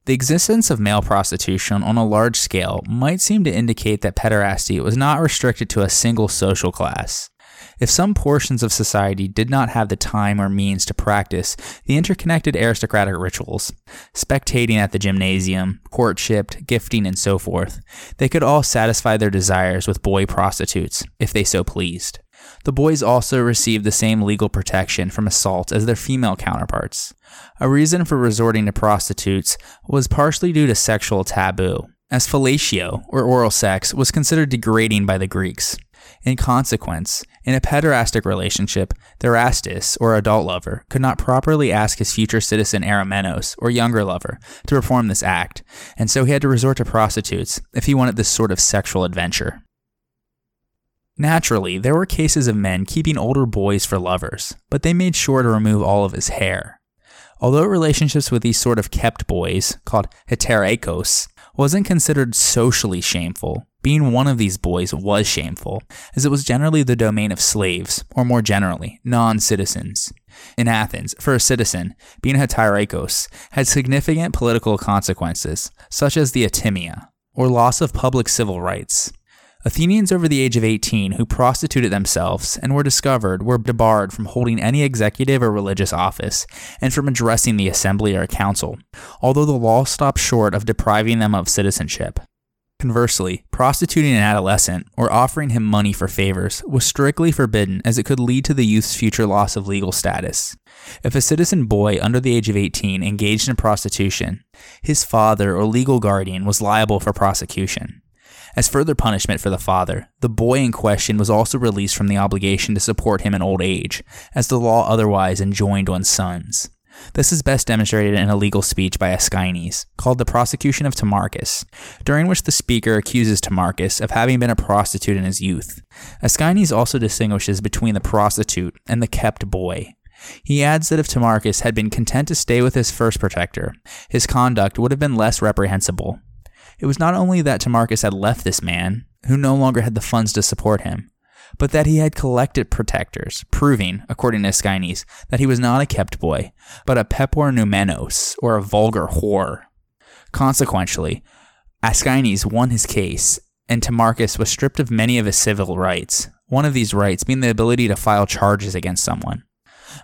The existence of male prostitution on a large scale might seem to indicate that pederasty was not restricted to a single social class. If some portions of society did not have the time or means to practice the interconnected aristocratic rituals, spectating at the gymnasium, courtship, gifting, and so forth, they could all satisfy their desires with boy prostitutes, if they so pleased. The boys also received the same legal protection from assault as their female counterparts. A reason for resorting to prostitutes was partially due to sexual taboo, as fellatio, or oral sex, was considered degrading by the Greeks. In consequence, in a pederastic relationship, the erastes, or adult lover, could not properly ask his future citizen eromenos, or younger lover, to perform this act, and so he had to resort to prostitutes if he wanted this sort of sexual adventure. Naturally, there were cases of men keeping older boys for lovers, but they made sure to remove all of his hair. Although relationships with these sort of kept boys, called heteroikos, wasn't considered socially shameful, being one of these boys was shameful, as it was generally the domain of slaves, or more generally, non citizens. In Athens, for a citizen, being a heteroikos had significant political consequences, such as the atimia, or loss of public civil rights. Athenians over the age of 18 who prostituted themselves and were discovered were debarred from holding any executive or religious office and from addressing the assembly or council, although the law stopped short of depriving them of citizenship. Conversely, prostituting an adolescent or offering him money for favors was strictly forbidden as it could lead to the youth's future loss of legal status. If a citizen boy under the age of 18 engaged in prostitution, his father or legal guardian was liable for prosecution. As further punishment for the father, the boy in question was also released from the obligation to support him in old age, as the law otherwise enjoined on sons. This is best demonstrated in a legal speech by Aeschines, called The Prosecution of Timarchus, during which the speaker accuses Timarchus of having been a prostitute in his youth. Aeschines also distinguishes between the prostitute and the kept boy. He adds that if Timarchus had been content to stay with his first protector, his conduct would have been less reprehensible, it was not only that Timarchus had left this man, who no longer had the funds to support him, but that he had collected protectors, proving, according to Aeschines, that he was not a kept boy, but a peporneumenos, or a vulgar whore. Consequently, Aeschines won his case, and Timarchus was stripped of many of his civil rights, one of these rights being the ability to file charges against someone.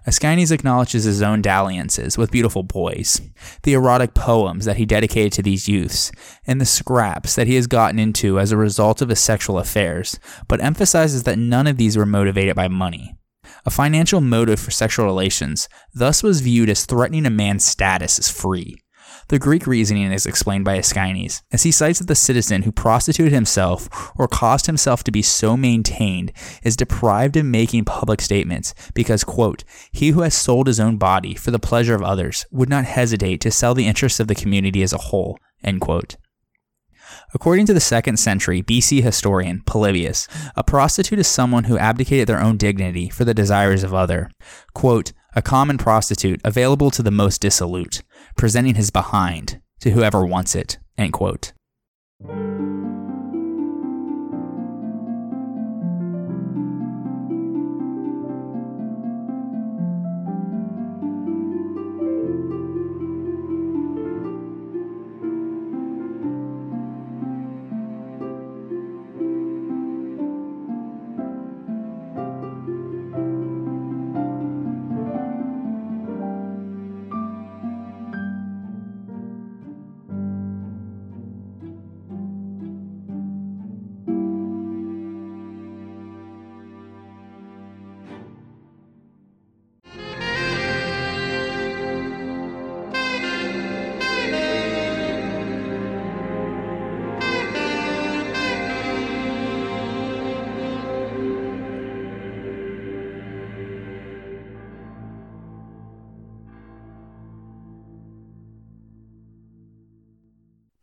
Aeschines acknowledges his own dalliances with beautiful boys, the erotic poems that he dedicated to these youths, and the scraps that he has gotten into as a result of his sexual affairs, but emphasizes that none of these were motivated by money. A financial motive for sexual relations thus was viewed as threatening a man's status as free. The Greek reasoning is explained by Aeschines, as he cites that the citizen who prostituted himself or caused himself to be so maintained is deprived of making public statements because, quote, he who has sold his own body for the pleasure of others would not hesitate to sell the interests of the community as a whole, end quote. According to the second century BC historian Polybius, a prostitute is someone who abdicated their own dignity for the desires of other. Quote, a common prostitute available to the most dissolute, presenting his behind to whoever wants it. End quote.